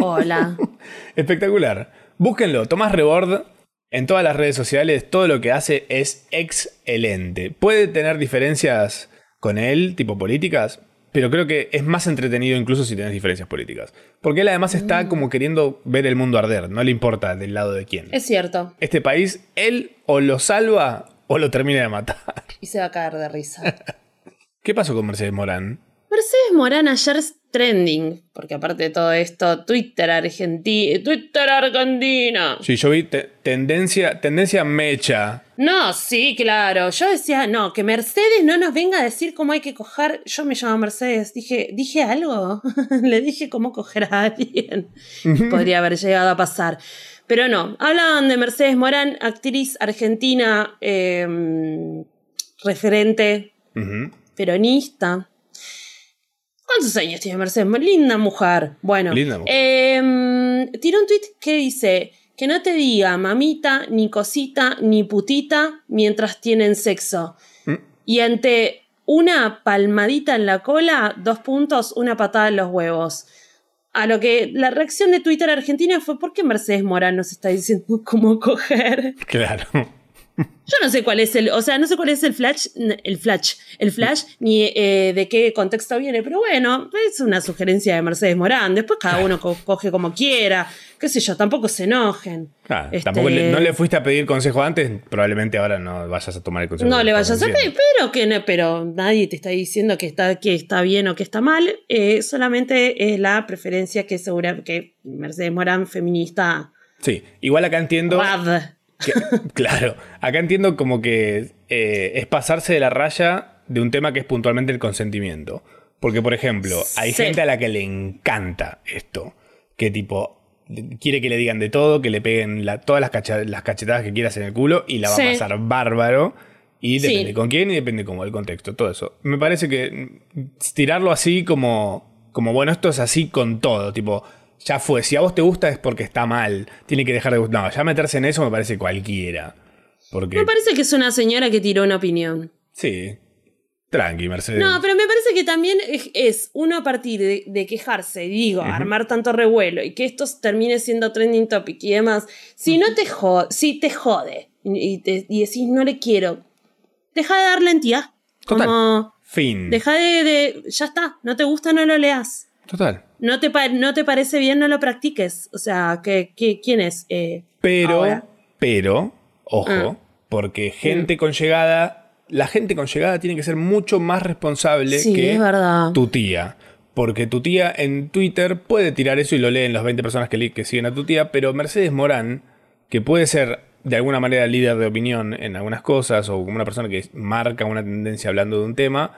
Hola. [LAUGHS] Espectacular. Búsquenlo, Tomás Rebord en todas las redes sociales, todo lo que hace es excelente. Puede tener diferencias con él, tipo políticas, pero creo que es más entretenido incluso si tenés diferencias políticas. Porque él además está como queriendo ver el mundo arder, no le importa del lado de quién. Es cierto. Este país, él o lo salva o lo termina de matar. Y se va a caer de risa. [LAUGHS] ¿Qué pasó con Mercedes Morán? Mercedes Morán ayer es trending, porque aparte de todo esto, Twitter Argentina. Twitter Argentina. Sí, yo vi te- tendencia, tendencia mecha. No, sí, claro. Yo decía, no, que Mercedes no nos venga a decir cómo hay que coger. Yo me llamo Mercedes. Dije, ¿dije algo? [LAUGHS] Le dije cómo coger a alguien. [LAUGHS] Podría haber llegado a pasar. Pero no, hablaban de Mercedes Morán, actriz argentina, eh, referente, peronista. ¿Cuántos años tiene Mercedes? Linda mujer. Bueno, Linda mujer. eh, tiró un tweet que dice que no te diga mamita, ni cosita, ni putita mientras tienen sexo. Mm. Y ante una palmadita en la cola, dos puntos, una patada en los huevos. A lo que la reacción de Twitter Argentina fue ¿por qué Mercedes Morán nos está diciendo [LAUGHS] cómo coger? Claro. Yo no sé cuál es el, o sea, no sé cuál es el flash, el flash, el flash, ni eh, de qué contexto viene, pero bueno, es una sugerencia de Mercedes Morán. Después cada uno co- coge como quiera, qué sé yo, tampoco se enojen. Ah, Este, Tampoco le- no le fuiste a pedir consejo antes, probablemente ahora no vayas a tomar el consejo. No le vayas a pedir, pero que no, pero nadie te está diciendo que está, que está bien o que está mal. eh, solamente es la preferencia que segura que Mercedes Morán, feminista, Sí, igual acá entiendo. Que- [LAUGHS] claro, acá entiendo como que eh, es pasarse de la raya de un tema que es puntualmente el consentimiento. Porque, por ejemplo, hay Sí. gente a la que le encanta esto. Que tipo. Quiere que le digan de todo, que le peguen la- todas las, cacha- las cachetadas que quieras en el culo y la va Sí. a pasar bárbaro. Y Sí. depende con quién y depende como el contexto, todo eso. Me parece que mm, tirarlo así como, como bueno, esto es así con todo, tipo, ya fue, si a vos te gusta es porque está mal, tiene que dejar de gustar. No, ya meterse en eso me parece cualquiera. Porque, Me parece que es una señora que tiró una opinión. sí, tranqui, Mercedes. No, pero me parece que también es, es uno a partir de, de quejarse, digo, armar tanto revuelo y que esto termine siendo trending topic y demás. Si no te jode, si te jode y, te, y decís no le quiero, deja de darle entidad. Total. Como, fin. deja de, de- Ya está, no te gusta, no lo leas. Total. No te, no te parece bien, no lo practiques. O sea, ¿qué, qué, quién es? Eh, Pero, ahora. pero, ojo, Ah. porque gente con llegada, la gente con llegada tiene que ser mucho más responsable Sí, que es verdad. tu tía. Porque tu tía en Twitter puede tirar eso y lo leen las 20 personas que, que siguen a tu tía, pero Mercedes Morán, que puede ser de alguna manera líder de opinión en algunas cosas o como una persona que marca una tendencia hablando de un tema,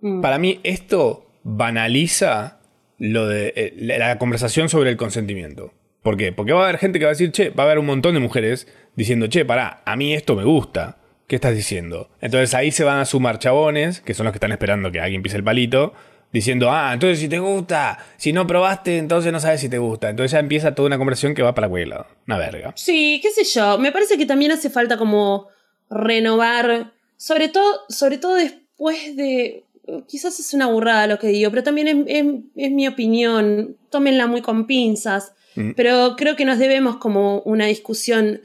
Mm. para mí esto banaliza lo de eh, la conversación sobre el consentimiento. ¿Por qué? Porque va a haber gente que va a decir, che, va a haber un montón de mujeres diciendo, che, pará, a mí esto me gusta. ¿Qué estás diciendo? Entonces ahí se van a sumar chabones, que son los que están esperando que alguien pise el palito, diciendo, ah, entonces si te gusta, si no probaste, entonces no sabes si te gusta. Entonces ya empieza toda una conversación que va para cualquier lado. Una verga. Sí, qué sé yo. Me parece que también hace falta como renovar, sobre todo, sobre todo después de... Quizás es una burrada lo que digo, pero también es, es- es mi opinión. Tómenla muy con pinzas. Mm. Pero creo que nos debemos como una discusión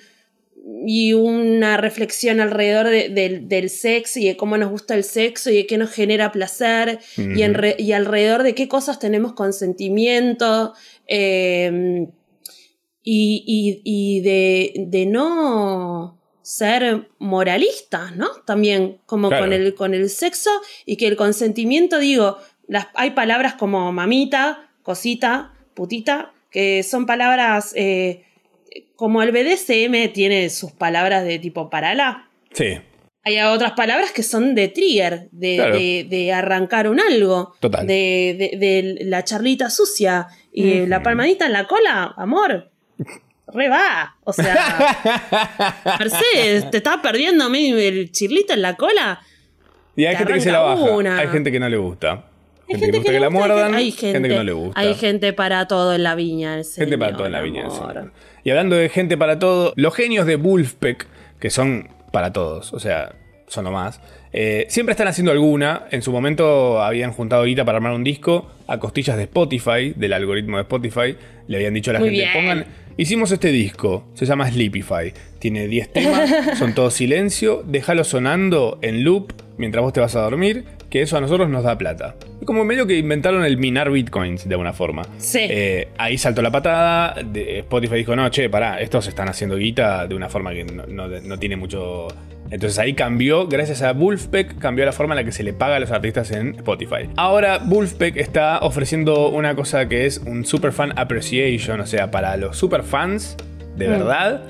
y una reflexión alrededor de- del- del sexo y de cómo nos gusta el sexo y de qué nos genera placer y, en Ujú. re- y alrededor de qué cosas tenemos consentimiento eh, y, y- y de, de no ser moralistas, ¿no? También como Claro. con, el, con el sexo y que el consentimiento, digo, las, hay palabras como mamita, cosita, putita, que son palabras eh, como el BDSM tiene sus palabras de tipo parala. Sí, Hay otras palabras que son de trigger, de, Claro. de- de arrancar un algo, Total. De, de- de la charlita sucia y la palmadita en la cola, amor. Re va. O sea, [LAUGHS] Mercedes, te estás perdiendo a mí el chirlito en la cola. Y hay Te gente que se la baja. una. Hay gente que no le gusta. Hay Gente, que le gusta que, la muerdan. hay gente, que no le gusta. Hay gente para todo en la viña. del Gente para Señor, todo en la viña. Señor. Y hablando de gente para todo, los genios de Wolfpack, que son para todos, o sea, son lo más, eh, siempre están haciendo alguna. En su momento habían juntado guita para armar un disco a costillas de Spotify, del algoritmo de Spotify. Le habían dicho a la Muy gente, bien. pongan, hicimos este disco, se llama Sleepify. Tiene 10 temas, [LAUGHS] son todo silencio, déjalo sonando en loop mientras vos te vas a dormir, que eso a nosotros nos da plata. Es como medio que inventaron el minar bitcoins de alguna forma. Sí. Eh, ahí saltó la patada. de- Spotify dijo: No, che, pará, estos están haciendo guita de una forma que no, no- no tiene mucho. Entonces ahí cambió, gracias a Wolfpack, cambió la forma en la que se le paga a los artistas en Spotify. Ahora Wolfpack está ofreciendo una cosa que es un Super Fan Appreciation, o sea, para los super fans de Mm. verdad,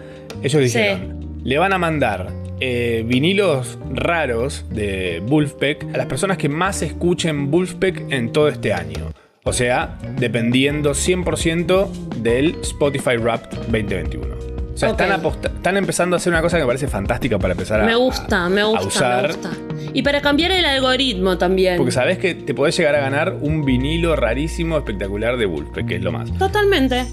ellos Sí. dijeron: le van a mandar eh, vinilos raros de Wolfpack a las personas que más escuchen Wolfpack en todo este año. O sea, dependiendo 100% del Spotify Wrapped 2021. O sea, están, aposta- están empezando a hacer una cosa que me parece fantástica para empezar a, Me gusta, me a gusta, usar. me gusta. Y para cambiar el algoritmo también. Porque sabes que te podés llegar a ganar un vinilo rarísimo, espectacular de Wolfpack, que es lo más. Totalmente.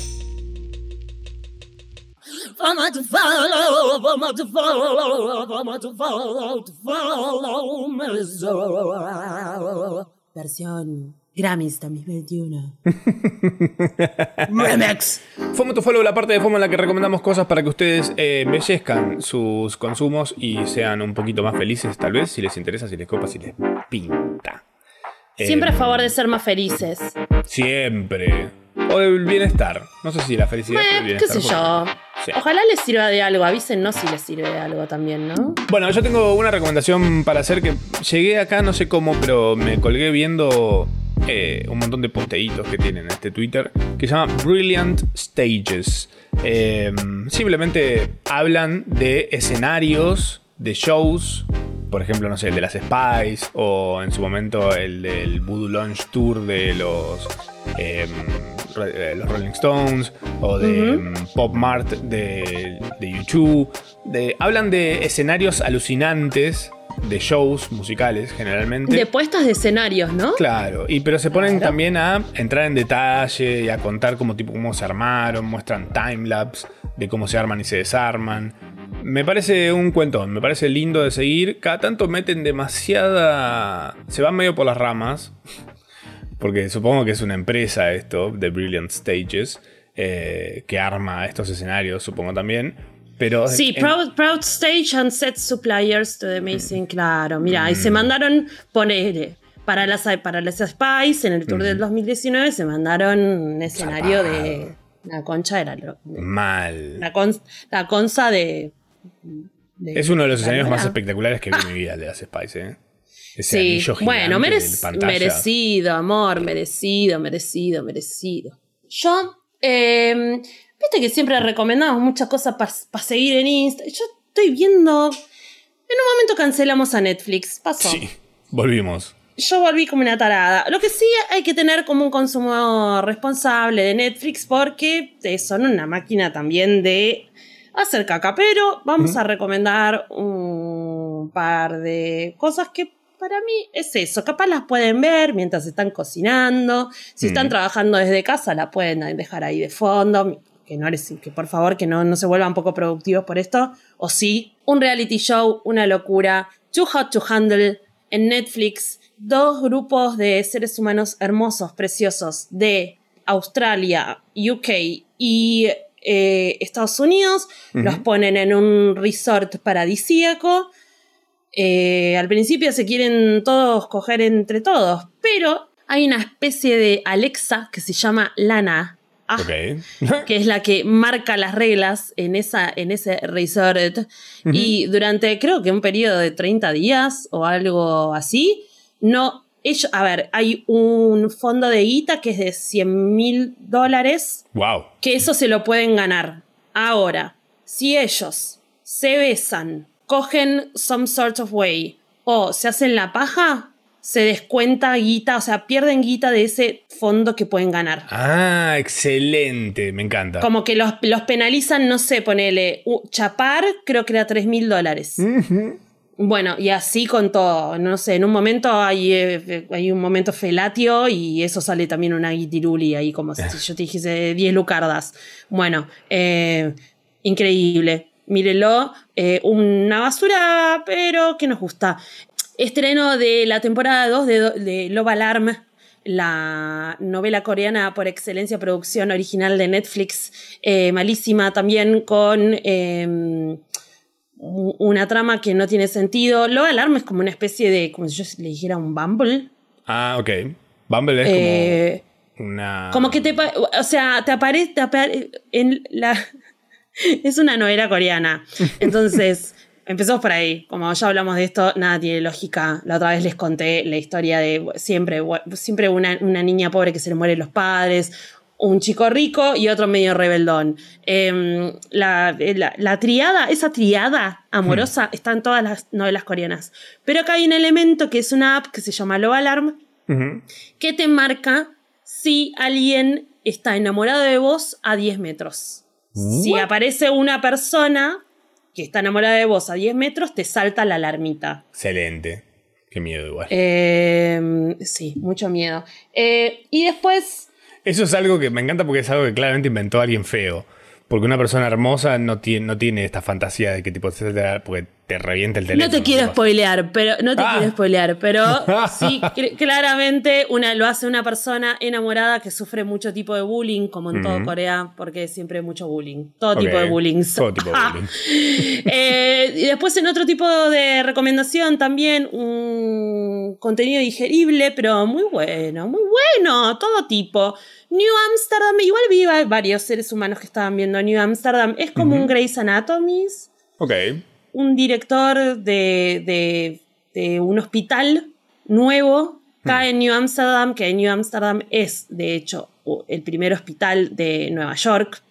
Versión Grammys 2021. [LAUGHS] Remix. FOMO to Follow, la parte de FOMO en la que recomendamos cosas para que ustedes eh, embellezcan sus consumos y sean un poquito más felices, tal vez, si les interesa, si les copa, si les pinta. Eh, Siempre a favor de ser más felices. Siempre. O del bienestar. No sé si la felicidad es el Eh, qué bienestar. sé yo. Sí. Ojalá les sirva de algo. Avísennos si les sirve de algo también, ¿no? Bueno, yo tengo una recomendación para hacer que llegué acá, no sé cómo, pero me colgué viendo eh, un montón de posteitos que tienen en este Twitter que se llama Brilliant Stages. Eh, simplemente hablan de escenarios, de shows, por ejemplo, no sé, el de las Spice o en su momento el del Voodoo Launch Tour de los, eh, los Rolling Stones o de mm, Pop Mart de, de YouTube. De, hablan de escenarios alucinantes, de shows musicales generalmente. De puestas de escenarios, ¿no? Claro, y pero se ponen Claro. también a entrar en detalle y a contar cómo, tipo, cómo se armaron, muestran timelapse de cómo se arman y se desarman. Me parece un cuentón, me parece lindo de seguir. Cada tanto meten demasiada... Se van medio por las ramas, [LAUGHS] porque supongo que es una empresa esto, de Brilliant Stages, eh, que arma estos escenarios, supongo también. Pero Sí, en- proud, proud Stage and Set Suppliers to the Amazing, claro. Mira, y se mandaron, ponele, para las, para las Spice, en el tour del 2019, se mandaron un escenario de la concha de la, lo- de mal. la, con- la conza de, de- Es uno de los escenarios más espectaculares que vi en mi vida, de las Spice, ¿eh? Ese Sí, anillo gigante bueno, merec- merecido, amor, merecido, merecido, merecido. Yo eh, Viste que siempre recomendamos muchas cosas para seguir en Insta. Yo estoy viendo. En un momento cancelamos a Netflix. Pasó. Sí, volvimos. Yo volví como una tarada. Lo que sí hay que tener como un consumo responsable de Netflix porque son una máquina también de hacer caca. Pero vamos a recomendar un par de cosas que para mí es eso. Capaz las pueden ver mientras están cocinando. Si están trabajando desde casa, la pueden dejar ahí de fondo. Que, no que por favor que no, no se vuelvan poco productivos por esto. O sí, un reality show, una locura. Too Hot to Handle en Netflix. Dos grupos de seres humanos hermosos, preciosos de Australia, UK y eh, Estados Unidos. Los ponen en un resort paradisíaco eh, al principio se quieren todos coger entre todos, pero hay una especie de Alexa que se llama Lana. Ah, [LAUGHS] que es la que marca las reglas en, esa, en ese resort. Y durante creo que un periodo de 30 días o algo así, no, ellos, a ver, hay un fondo de guita que es de 100 mil dólares. Wow. Que eso se lo pueden ganar. Ahora, si ellos se besan cogen some sort of way o se hacen la paja, se descuenta guita, o sea, pierden guita de ese fondo que pueden ganar. Ah, excelente, me encanta. Como que los, los penalizan, no sé, ponele, chapar, creo que era 3 mil dólares. Bueno, y así con todo. No sé, en un momento hay, eh, hay un momento felatio y eso sale también una guitiruli ahí, como si yo te dijese 10 lucardas. Bueno, eh, increíble mírelo, eh, una basura, pero que nos gusta. Estreno de la temporada 2 de, de Love Alarm, la novela coreana por excelencia, producción original de Netflix, eh, malísima también con em, una trama que no tiene sentido. Love Alarm es como una especie de, como si yo le dijera un Bumble. Ah, ok. Bumble es como Eh, una... Como que te, o sea, te aparece, apare- en la, [LAUGHS] es una novela coreana. [LAUGHS] Entonces, empezamos por ahí. Como ya hablamos de esto, nada tiene lógica. La otra vez les conté la historia de siempre, siempre una, una niña pobre que se le mueren los padres, un chico rico y otro medio rebeldón. Em, la, la- la triada, esa triada amorosa está en todas las novelas coreanas. Pero acá hay un elemento que es una app que se llama Love Alarm, que te marca si alguien está enamorado de vos a 10 metros. Si aparece una persona que está enamorada de vos a 10 metros, te salta la alarmita. Excelente. Qué miedo igual. Eh, sí, mucho miedo. Eh, y después, Eso es algo que me encanta porque es algo que claramente inventó alguien feo. Porque una persona hermosa no tiene, no tiene esta fantasía de que tipo porque te revienta el teléfono. no te quiero spoilear, pero no te Ah. quiero spoilear, pero [LAUGHS] sí, cl- claramente una, lo hace una persona enamorada que sufre mucho tipo de bullying, como en todo Corea, porque siempre hay mucho bullying. Todo tipo de bullying. Todo tipo de [LAUGHS] bullying. Eh, y después en otro tipo de recomendación también un contenido digerible, pero muy bueno, muy bueno, todo tipo. New Amsterdam, igual vi va- varios seres humanos que estaban viendo New Amsterdam, es como un Grey's Anatomy, Ok. Un director de, de- de un hospital nuevo acá en New Amsterdam, que New Amsterdam es de hecho el primer hospital de Nueva York,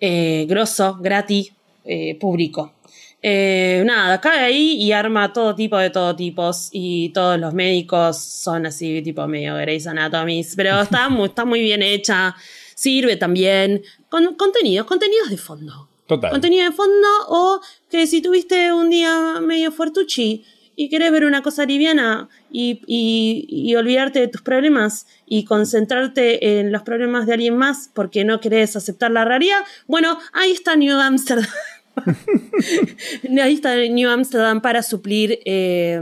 eh, grosso, gratis, eh, público. Eh, nada, cae ahí y arma todo tipo de todo tipos y todos los médicos son así tipo medio Grey's Anatomy, pero está [LAUGHS] muy, está muy bien hecha, sirve también con contenidos, contenidos de fondo. Total. Contenido de fondo o que si tuviste un día medio fuertuchi y querés ver una cosa liviana y, y- y olvidarte de tus problemas y concentrarte en los problemas de alguien más porque no querés aceptar la realidad, bueno, ahí está New Amsterdam. [LAUGHS] ahí está New Amsterdam para suplir eh,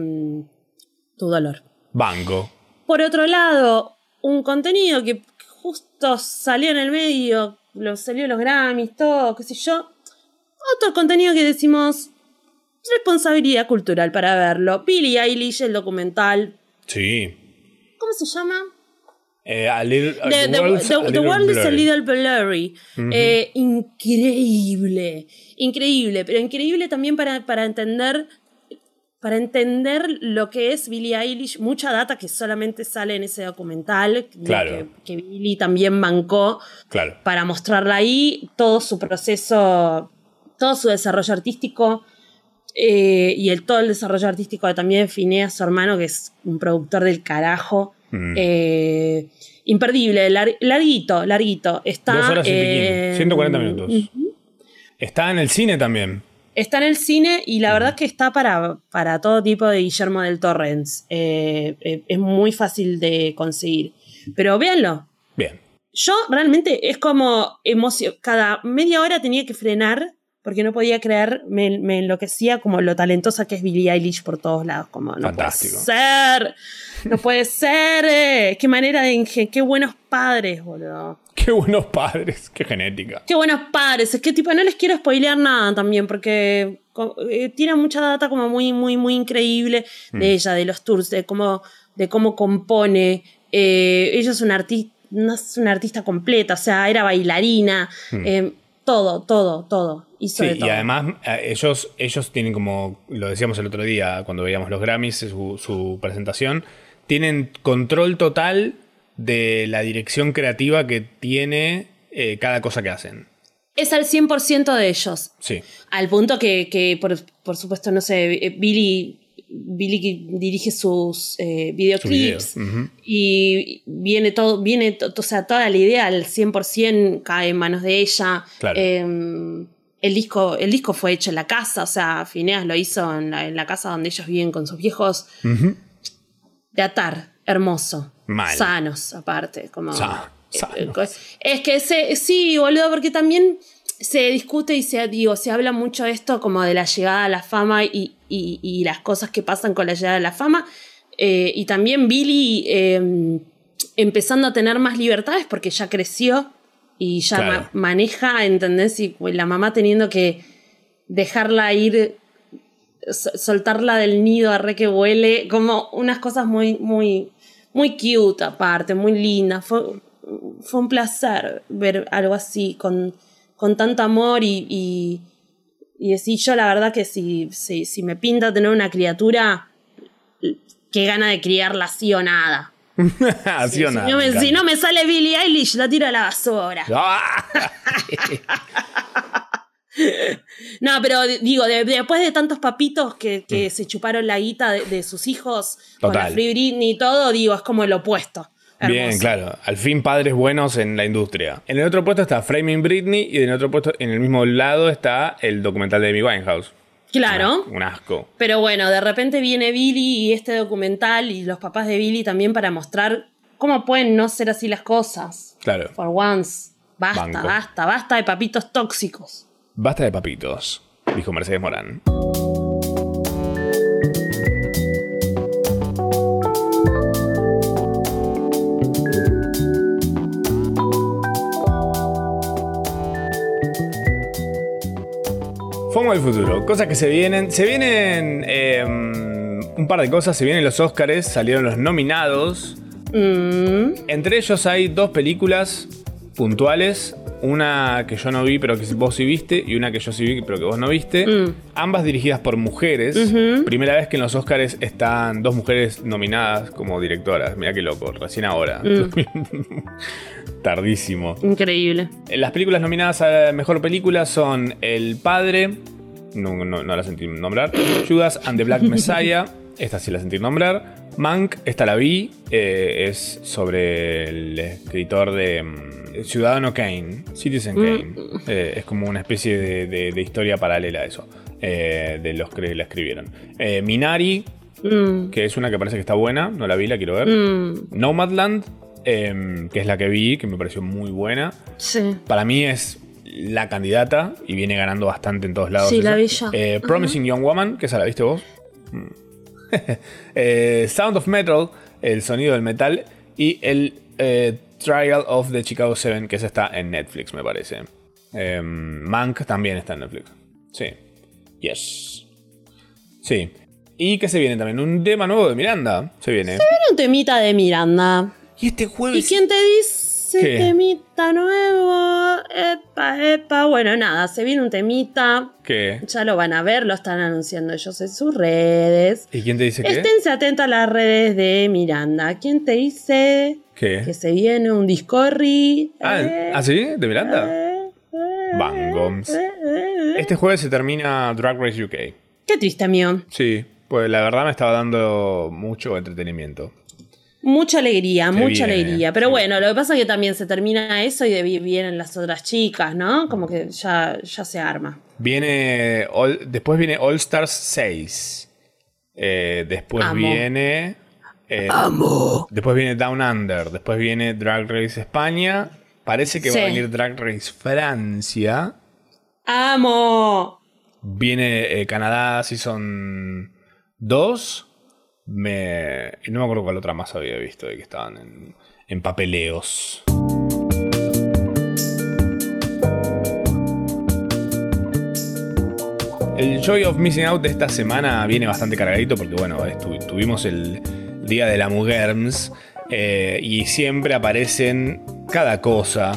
tu dolor. Banco. Por otro lado, un contenido que justo salió en el medio, lo salió los Grammys, todo, qué sé yo. Otro contenido que decimos responsabilidad cultural para verlo. Billie Eilish, el documental. Sí. ¿Cómo se llama? Eh, a little- The, the the- world's the- a the little World is a blurry. Little Blurry. Eh, increíble. Increíble. Pero increíble también para, para entender. para entender lo que es Billie Eilish, mucha data que solamente sale en ese documental, Claro. que, que Billie también bancó Claro. para mostrarla ahí, todo su proceso, todo su desarrollo artístico eh, y el, todo el desarrollo artístico de también Finea, su hermano, que es un productor del carajo. Mm. Eh, imperdible, lar- larguito, larguito. Está, Dos horas y eh, piquín, 140 minutos. Está en el cine también. Está en el cine y la verdad que está para, para todo tipo de Guillermo del Torrens. Eh, eh, es muy fácil de conseguir. Pero véanlo. Bien. Yo realmente es como emoción. Cada media hora tenía que frenar porque no podía creer, me, me enloquecía como lo talentosa que es Billie Eilish por todos lados. Como, no Fantástico. puede ser. No puede ser. eh, Qué manera de inge- Qué buenos padres, boludo. Qué buenos padres, qué genética. Qué buenos padres. Es que tipo, no les quiero spoilear nada también, porque eh, tiene mucha data como muy, muy, muy increíble de ella, de los tours, de cómo, de cómo compone. Eh, ella es una artista, no es una artista completa, o sea, era bailarina. eh, todo, todo, todo. Hizo Sí, de y todo. además eh, ellos, ellos tienen como, lo decíamos el otro día cuando veíamos los Grammys, su, su presentación, tienen control total de la dirección creativa que tiene eh, cada cosa que hacen. Es al 100% de ellos. Sí, Al punto que, que, por, por supuesto, no sé, eh, Billy, Billy dirige sus eh, videoclips y viene todo, viene, to- o sea, toda la idea al 100% cae en manos de ella. Claro. Eh, el, disco, el disco fue hecho en la casa, o sea, Phineas lo hizo en la, en la casa donde ellos viven con sus viejos. De atar, hermoso. Mal. Sanos, aparte. Como, Sa- sanos. es que se, sí, boludo, porque también se discute y se, digo, se habla mucho de esto como de la llegada a la fama y, y- y las cosas que pasan con la llegada a la fama. Eh, y también Billy eh, empezando a tener más libertades porque ya creció y ya Claro. ma- maneja, ¿entendés? Y pues, la mamá teniendo que dejarla ir, so- soltarla del nido a re que huele, como unas cosas muy, muy, muy cute aparte, muy lindas. Fue, fue un placer ver algo así con, con tanto amor y, y, y decir yo la verdad que si, si, si me pinta tener una criatura, qué gana de criarla así o nada. [LAUGHS] Así o si, nada, no me me, si no me sale Billie Eilish, la tiro a la basura. [LAUGHS] ¡Ah! [LAUGHS] No, pero digo, de- después de tantos papitos que, que se chuparon la guita de, de sus hijos con la Mm. Total. Free Britney y todo, digo, es como el opuesto. Bien, claro. Al fin padres buenos en la industria. En el otro puesto está Framing Britney y en el otro puesto, en el mismo lado, está el documental de Amy Winehouse. Claro. Un asco. Pero bueno, de repente viene Billy y este documental y los papás de Billy también para mostrar cómo pueden no ser así las cosas. Claro. For once. Basta, Banco. basta, basta de papitos tóxicos. Basta de papitos, dijo Mercedes Morán. FOMO del futuro, cosas que se vienen. Se vienen eh, un par de cosas, se vienen los Oscars, salieron los nominados. Mm, Entre ellos hay dos películas puntuales. Una que yo no vi, pero que vos sí viste, y una que yo sí vi, pero que vos no viste. Mm. Ambas dirigidas por mujeres. Primera vez que en los Oscars están dos mujeres nominadas como directoras. Mira qué loco, recién ahora. Mm. [LAUGHS] Tardísimo. increíble. Las películas nominadas a mejor película son El Padre, no, no, no la sentí nombrar, [COUGHS] Judas and the Black Messiah, esta sí la sentí nombrar, Mank, esta la vi, eh, es sobre el escritor de mm, Ciudadano Kane, Citizen Kane, Eh, es como una especie de, de- de historia paralela a eso, eh, de los que la escribieron. Minari, Mm, que es una que parece que está buena, no la vi, la quiero ver. mm, Nomadland, que es la que vi, que me pareció muy buena. sí. Para mí es la candidata y viene ganando bastante en todos lados. Sí, la vi ya. Promising Young Woman, que esa la viste vos. [LAUGHS] Eh, Sound of Metal, el sonido del metal. Y el eh, Trial of the Chicago 7, que esa está en Netflix, me parece. Eh, Mank también está en Netflix. Sí. Yes. Sí. ¿Y qué se viene también? Un tema nuevo de Miranda. Se viene. Era un temita de Miranda. Y este ¿Y jueves. quién te dice ¿Qué? temita nuevo? Epa, Epa. Bueno, nada, se viene un temita. ¿Qué? Ya lo van a ver, lo están anunciando ellos en sus redes. ¿Y quién te dice qué? Esténse atentos a las redes de Miranda. ¿Quién te dice que ¿Qué? se viene un discorri? Ah, Eh, ¿ah, sí? ¿De Miranda? eh, eh, Bangoms. eh, eh. Este jueves se termina Drag Race UK. Qué triste, amigo. Sí, pues la verdad me estaba dando mucho entretenimiento. Mucha alegría, mucha alegría. Pero sí. bueno, lo que pasa es que también se termina eso y de- vienen las otras chicas, ¿no? Como que ya, ya se arma. Viene. All- después viene All Stars 6. Eh, después Amo. viene. eh, Después viene Down Under. Después viene Drag Race España. Parece que va a venir Drag Race Francia. ¡Amo! Viene eh, Canadá Season 2. Me, no me acuerdo cuál otra más había visto de que estaban en, en papeleos. El Joy of Missing Out de esta semana viene bastante cargadito porque, bueno, estu- tuvimos el Día de la Mugerms eh, y siempre aparecen cada cosa.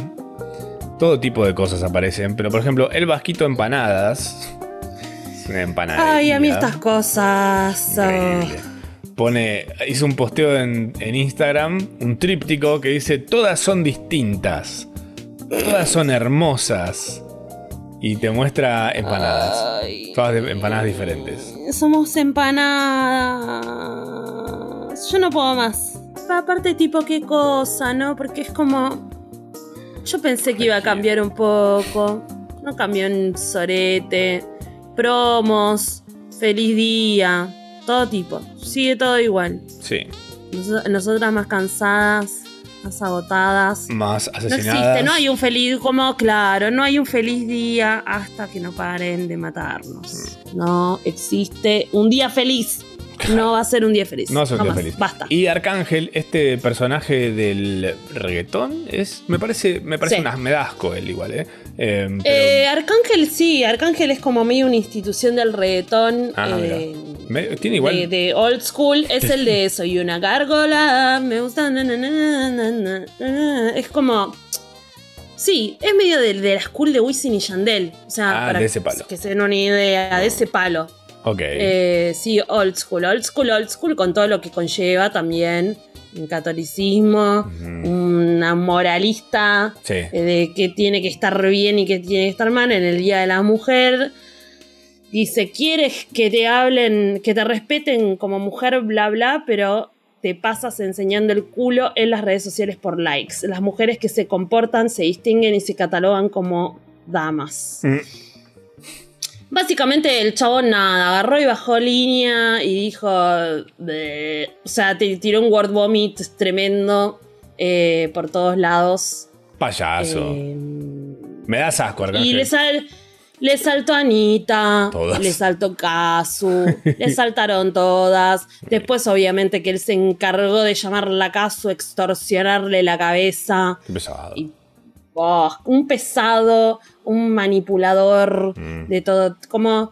Todo tipo de cosas aparecen, pero por ejemplo, el vasquito empanadas. Una empanada. Ay, a mí estas cosas. Increíble. Pone, hizo un posteo en, en Instagram, un tríptico que dice, todas son distintas, todas son hermosas. Y te muestra empanadas. Ay. Todas de- empanadas diferentes. Somos empanadas. Yo no puedo más. Aparte, tipo, qué cosa, ¿no? Porque es como. Yo pensé que iba a cambiar un poco. No cambió en sorete. Promos. Feliz día. Todo tipo. Sigue todo igual. Sí. Nos- nosotras más cansadas. Más agotadas. Más No asesinadas. existe, no hay un feliz, como claro, no hay un feliz día hasta que no paren de matarnos. No existe un día feliz. No va a ser un día feliz. No es un día feliz. Basta. Y Arcángel, este personaje del reggaetón, es. Me parece. Me parece Sí. un as- me da asco él igual, ¿eh? Eh, pero- Eh, Arcángel sí, Arcángel es como medio una institución del reggaetón. Ah, eh, me- tiene igual. de, de old school es el de soy una gárgola, me gusta. na, na, na. Es como. Sí, es medio de, de la school de Wisin y Yandel. O sea, Ah, para de ese palo. que se den una idea, de ese palo. ok. Eh, sí, old school, old school, old school, con todo lo que conlleva también un catolicismo, una moralista sí. eh, de que tiene que estar bien y que tiene que estar mal en el Día de la Mujer. Dice, quieres que te hablen, que te respeten como mujer, bla, bla, pero te pasas enseñando el culo en las redes sociales por likes. Las mujeres que se comportan, se distinguen y se catalogan como damas. Mm. Básicamente el chabón nada, agarró y bajó línea y dijo, "Bleh". o sea, te tiró un word vomit tremendo eh, por todos lados. Payaso. Eh, me das asco, Arcángel. y le, sal- le saltó Anita, Todas. le saltó Casu, le [LAUGHS] saltaron todas. Después, obviamente, que él se encargó de llamarla a Casu, extorsionarle la cabeza. Qué pesado. Y- Oh, un pesado, un manipulador Mm. de todo. Como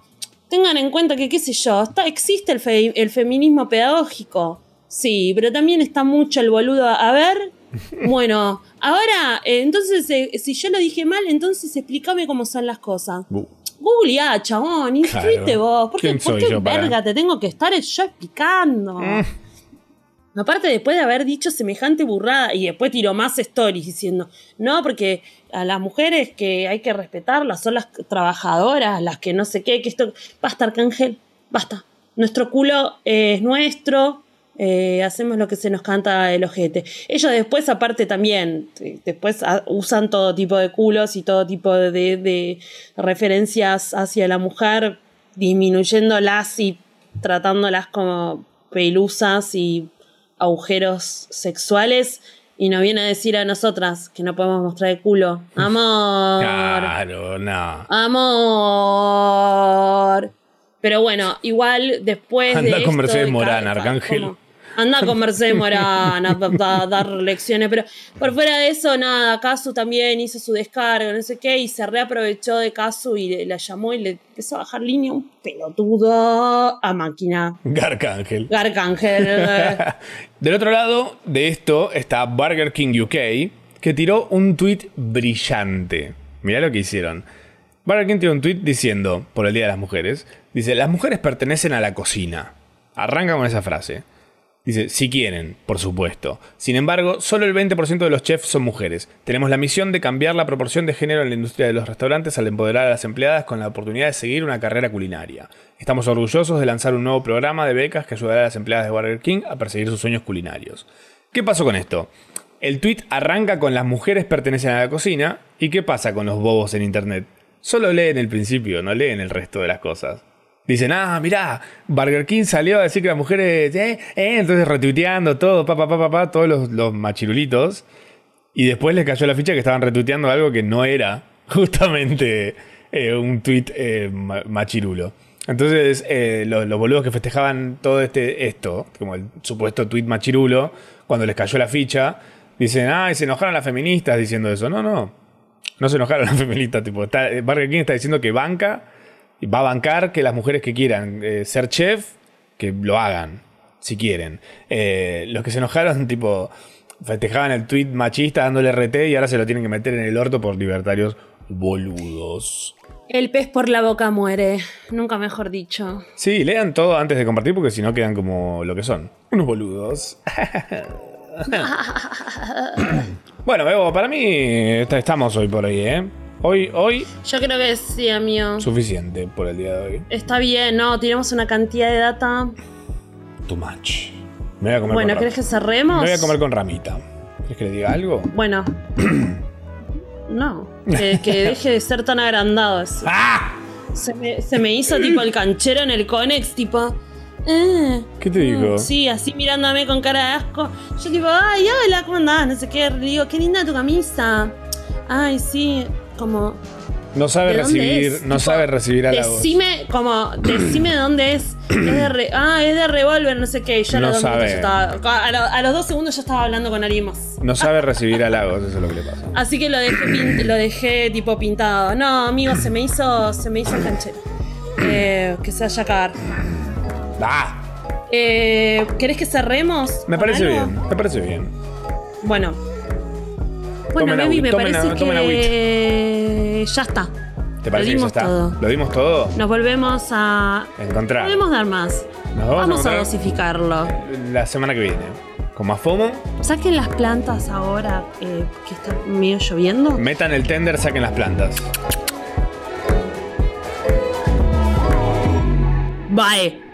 tengan en cuenta que, qué sé yo, está, existe el, fe- el feminismo pedagógico. Sí, pero también está mucho el boludo. A ver, [LAUGHS] bueno, ahora, eh, entonces, eh, si yo lo dije mal, entonces explícame cómo son las cosas. Bu- Googleá, chabón, Claro. vos. ¿Por qué, ¿Quién por qué para- verga te tengo que estar yo explicando? Mm. Aparte, después de haber dicho semejante burrada, y después tiró más stories diciendo, no, porque a las mujeres que hay que respetarlas son las trabajadoras, las que no sé qué, que esto. Basta, Arcángel, basta. Nuestro culo es nuestro, eh, hacemos lo que se nos canta el ojete. Ellos después, aparte también, eh, después ah, usan todo tipo de culos y todo tipo de, de referencias hacia la mujer, disminuyéndolas y tratándolas como pelusas y agujeros sexuales. Y nos viene a decir a nosotras que no podemos mostrar el culo. Amor. Claro, no. Amor. Pero bueno, igual después de. Anda con Mercedes de Morán, Arcángel. Anda con Mercedes Morán a, a- [LAUGHS] a dar lecciones. Pero por fuera de eso, nada, Casu también hizo su descarga, no sé qué, y se reaprovechó de Casu y le- la llamó y le empezó a bajar línea un pelotudo a máquina. Garcángel. Arcángel. [LAUGHS] Del otro lado de esto está Burger King UK, que tiró un tweet brillante. Mirá lo que hicieron. Burger King tiene un tweet diciendo, por el Día de las Mujeres, dice, las mujeres pertenecen a la cocina. Arranca con esa frase. Dice, si quieren, por supuesto. Sin embargo, solo el 20% de los chefs son mujeres. Tenemos la misión de cambiar la proporción de género en la industria de los restaurantes al empoderar a las empleadas con la oportunidad de seguir una carrera culinaria. Estamos orgullosos de lanzar un nuevo programa de becas que ayudará a las empleadas de Burger King a perseguir sus sueños culinarios. ¿Qué pasó con esto? El tweet arranca con las mujeres pertenecen a la cocina. ¿Y qué pasa con los bobos en internet? Solo leen el principio, no leen el resto de las cosas. Dicen, ah, mirá, Burger King salió a decir que las mujeres, eh, eh, entonces retuiteando todo, pa, pa, pa, todos los, los machirulitos. Y después les cayó la ficha que estaban retuiteando algo que no era [LAUGHS] justamente eh, un tweet eh, ma- machirulo. Entonces, los, los boludos que festejaban todo este, esto, como el supuesto tweet machirulo, cuando les cayó la ficha, dicen, ah, se enojaron las feministas diciendo eso. No, no. No se enojaron las [LAUGHS] feministas. Tipo, está, Burger King está diciendo que banca, y va a bancar que las mujeres que quieran eh, ser chef, que lo hagan, si quieren. Eh, los que se enojaron, [LAUGHS] tipo, festejaban el tweet machista dándole RT y ahora se lo tienen que meter en el orto por libertarios boludos. El pez por la boca muere. Nunca mejor dicho. Sí, lean todo antes de compartir porque si no quedan como lo que son. Unos boludos. [LAUGHS] [LAUGHS] bueno, Evo, para mí est- estamos hoy por ahí, ¿eh? Hoy, hoy, Yo creo que sí, amigo. suficiente por el día de hoy. Está bien, ¿no? Tenemos una cantidad de data. Too much. Me voy a comer Bueno, con ¿querés que cerremos? Me voy a comer con ramita. ¿Quieres que le diga algo? Bueno. [CLEARS THROAT] No, que, que deje de ser tan agrandado eso. [LAUGHS] ¡Ah! Se me, se me hizo tipo el canchero en el Conex, tipo. eh, ¿Qué te digo? mm, Sí, así mirándome con cara de asco. Yo tipo, ay, hola, ¿cómo andás? No sé qué. Le digo, qué linda tu camisa. Ay, sí, como. No sabe ¿De dónde recibir, no Tipo, sabe recibir halagos. Decime, como, decime dónde es. [CLEARS THROAT] Es de re- ah, es de revólver, no sé qué. Yo a los sabe. estaba. A, lo- a los dos segundos ya estaba hablando con alguien más. No sabe recibir halagos, eso es lo que le pasa. [LAUGHS] Así que lo dejé, pin- lo dejé tipo pintado. No, amigo, se me hizo, se me hizo el canchero. Eh, que se vaya a cagar. ¡Ah! Eh, ¿Querés que cerremos? Me parece algo? bien, me parece bien. Bueno. Bueno, agüi- me tomen parece tomen que ya está. ¿Te parece Lo dimos que ya está? todo. ¿Lo dimos todo? Nos volvemos a. Encontrar. Podemos dar más. Nos vamos a Vamos a encontrar dosificarlo. La semana que viene. Con más FOMO, Saquen las plantas ahora eh, que está medio lloviendo. metan el tender, saquen las plantas. Bye.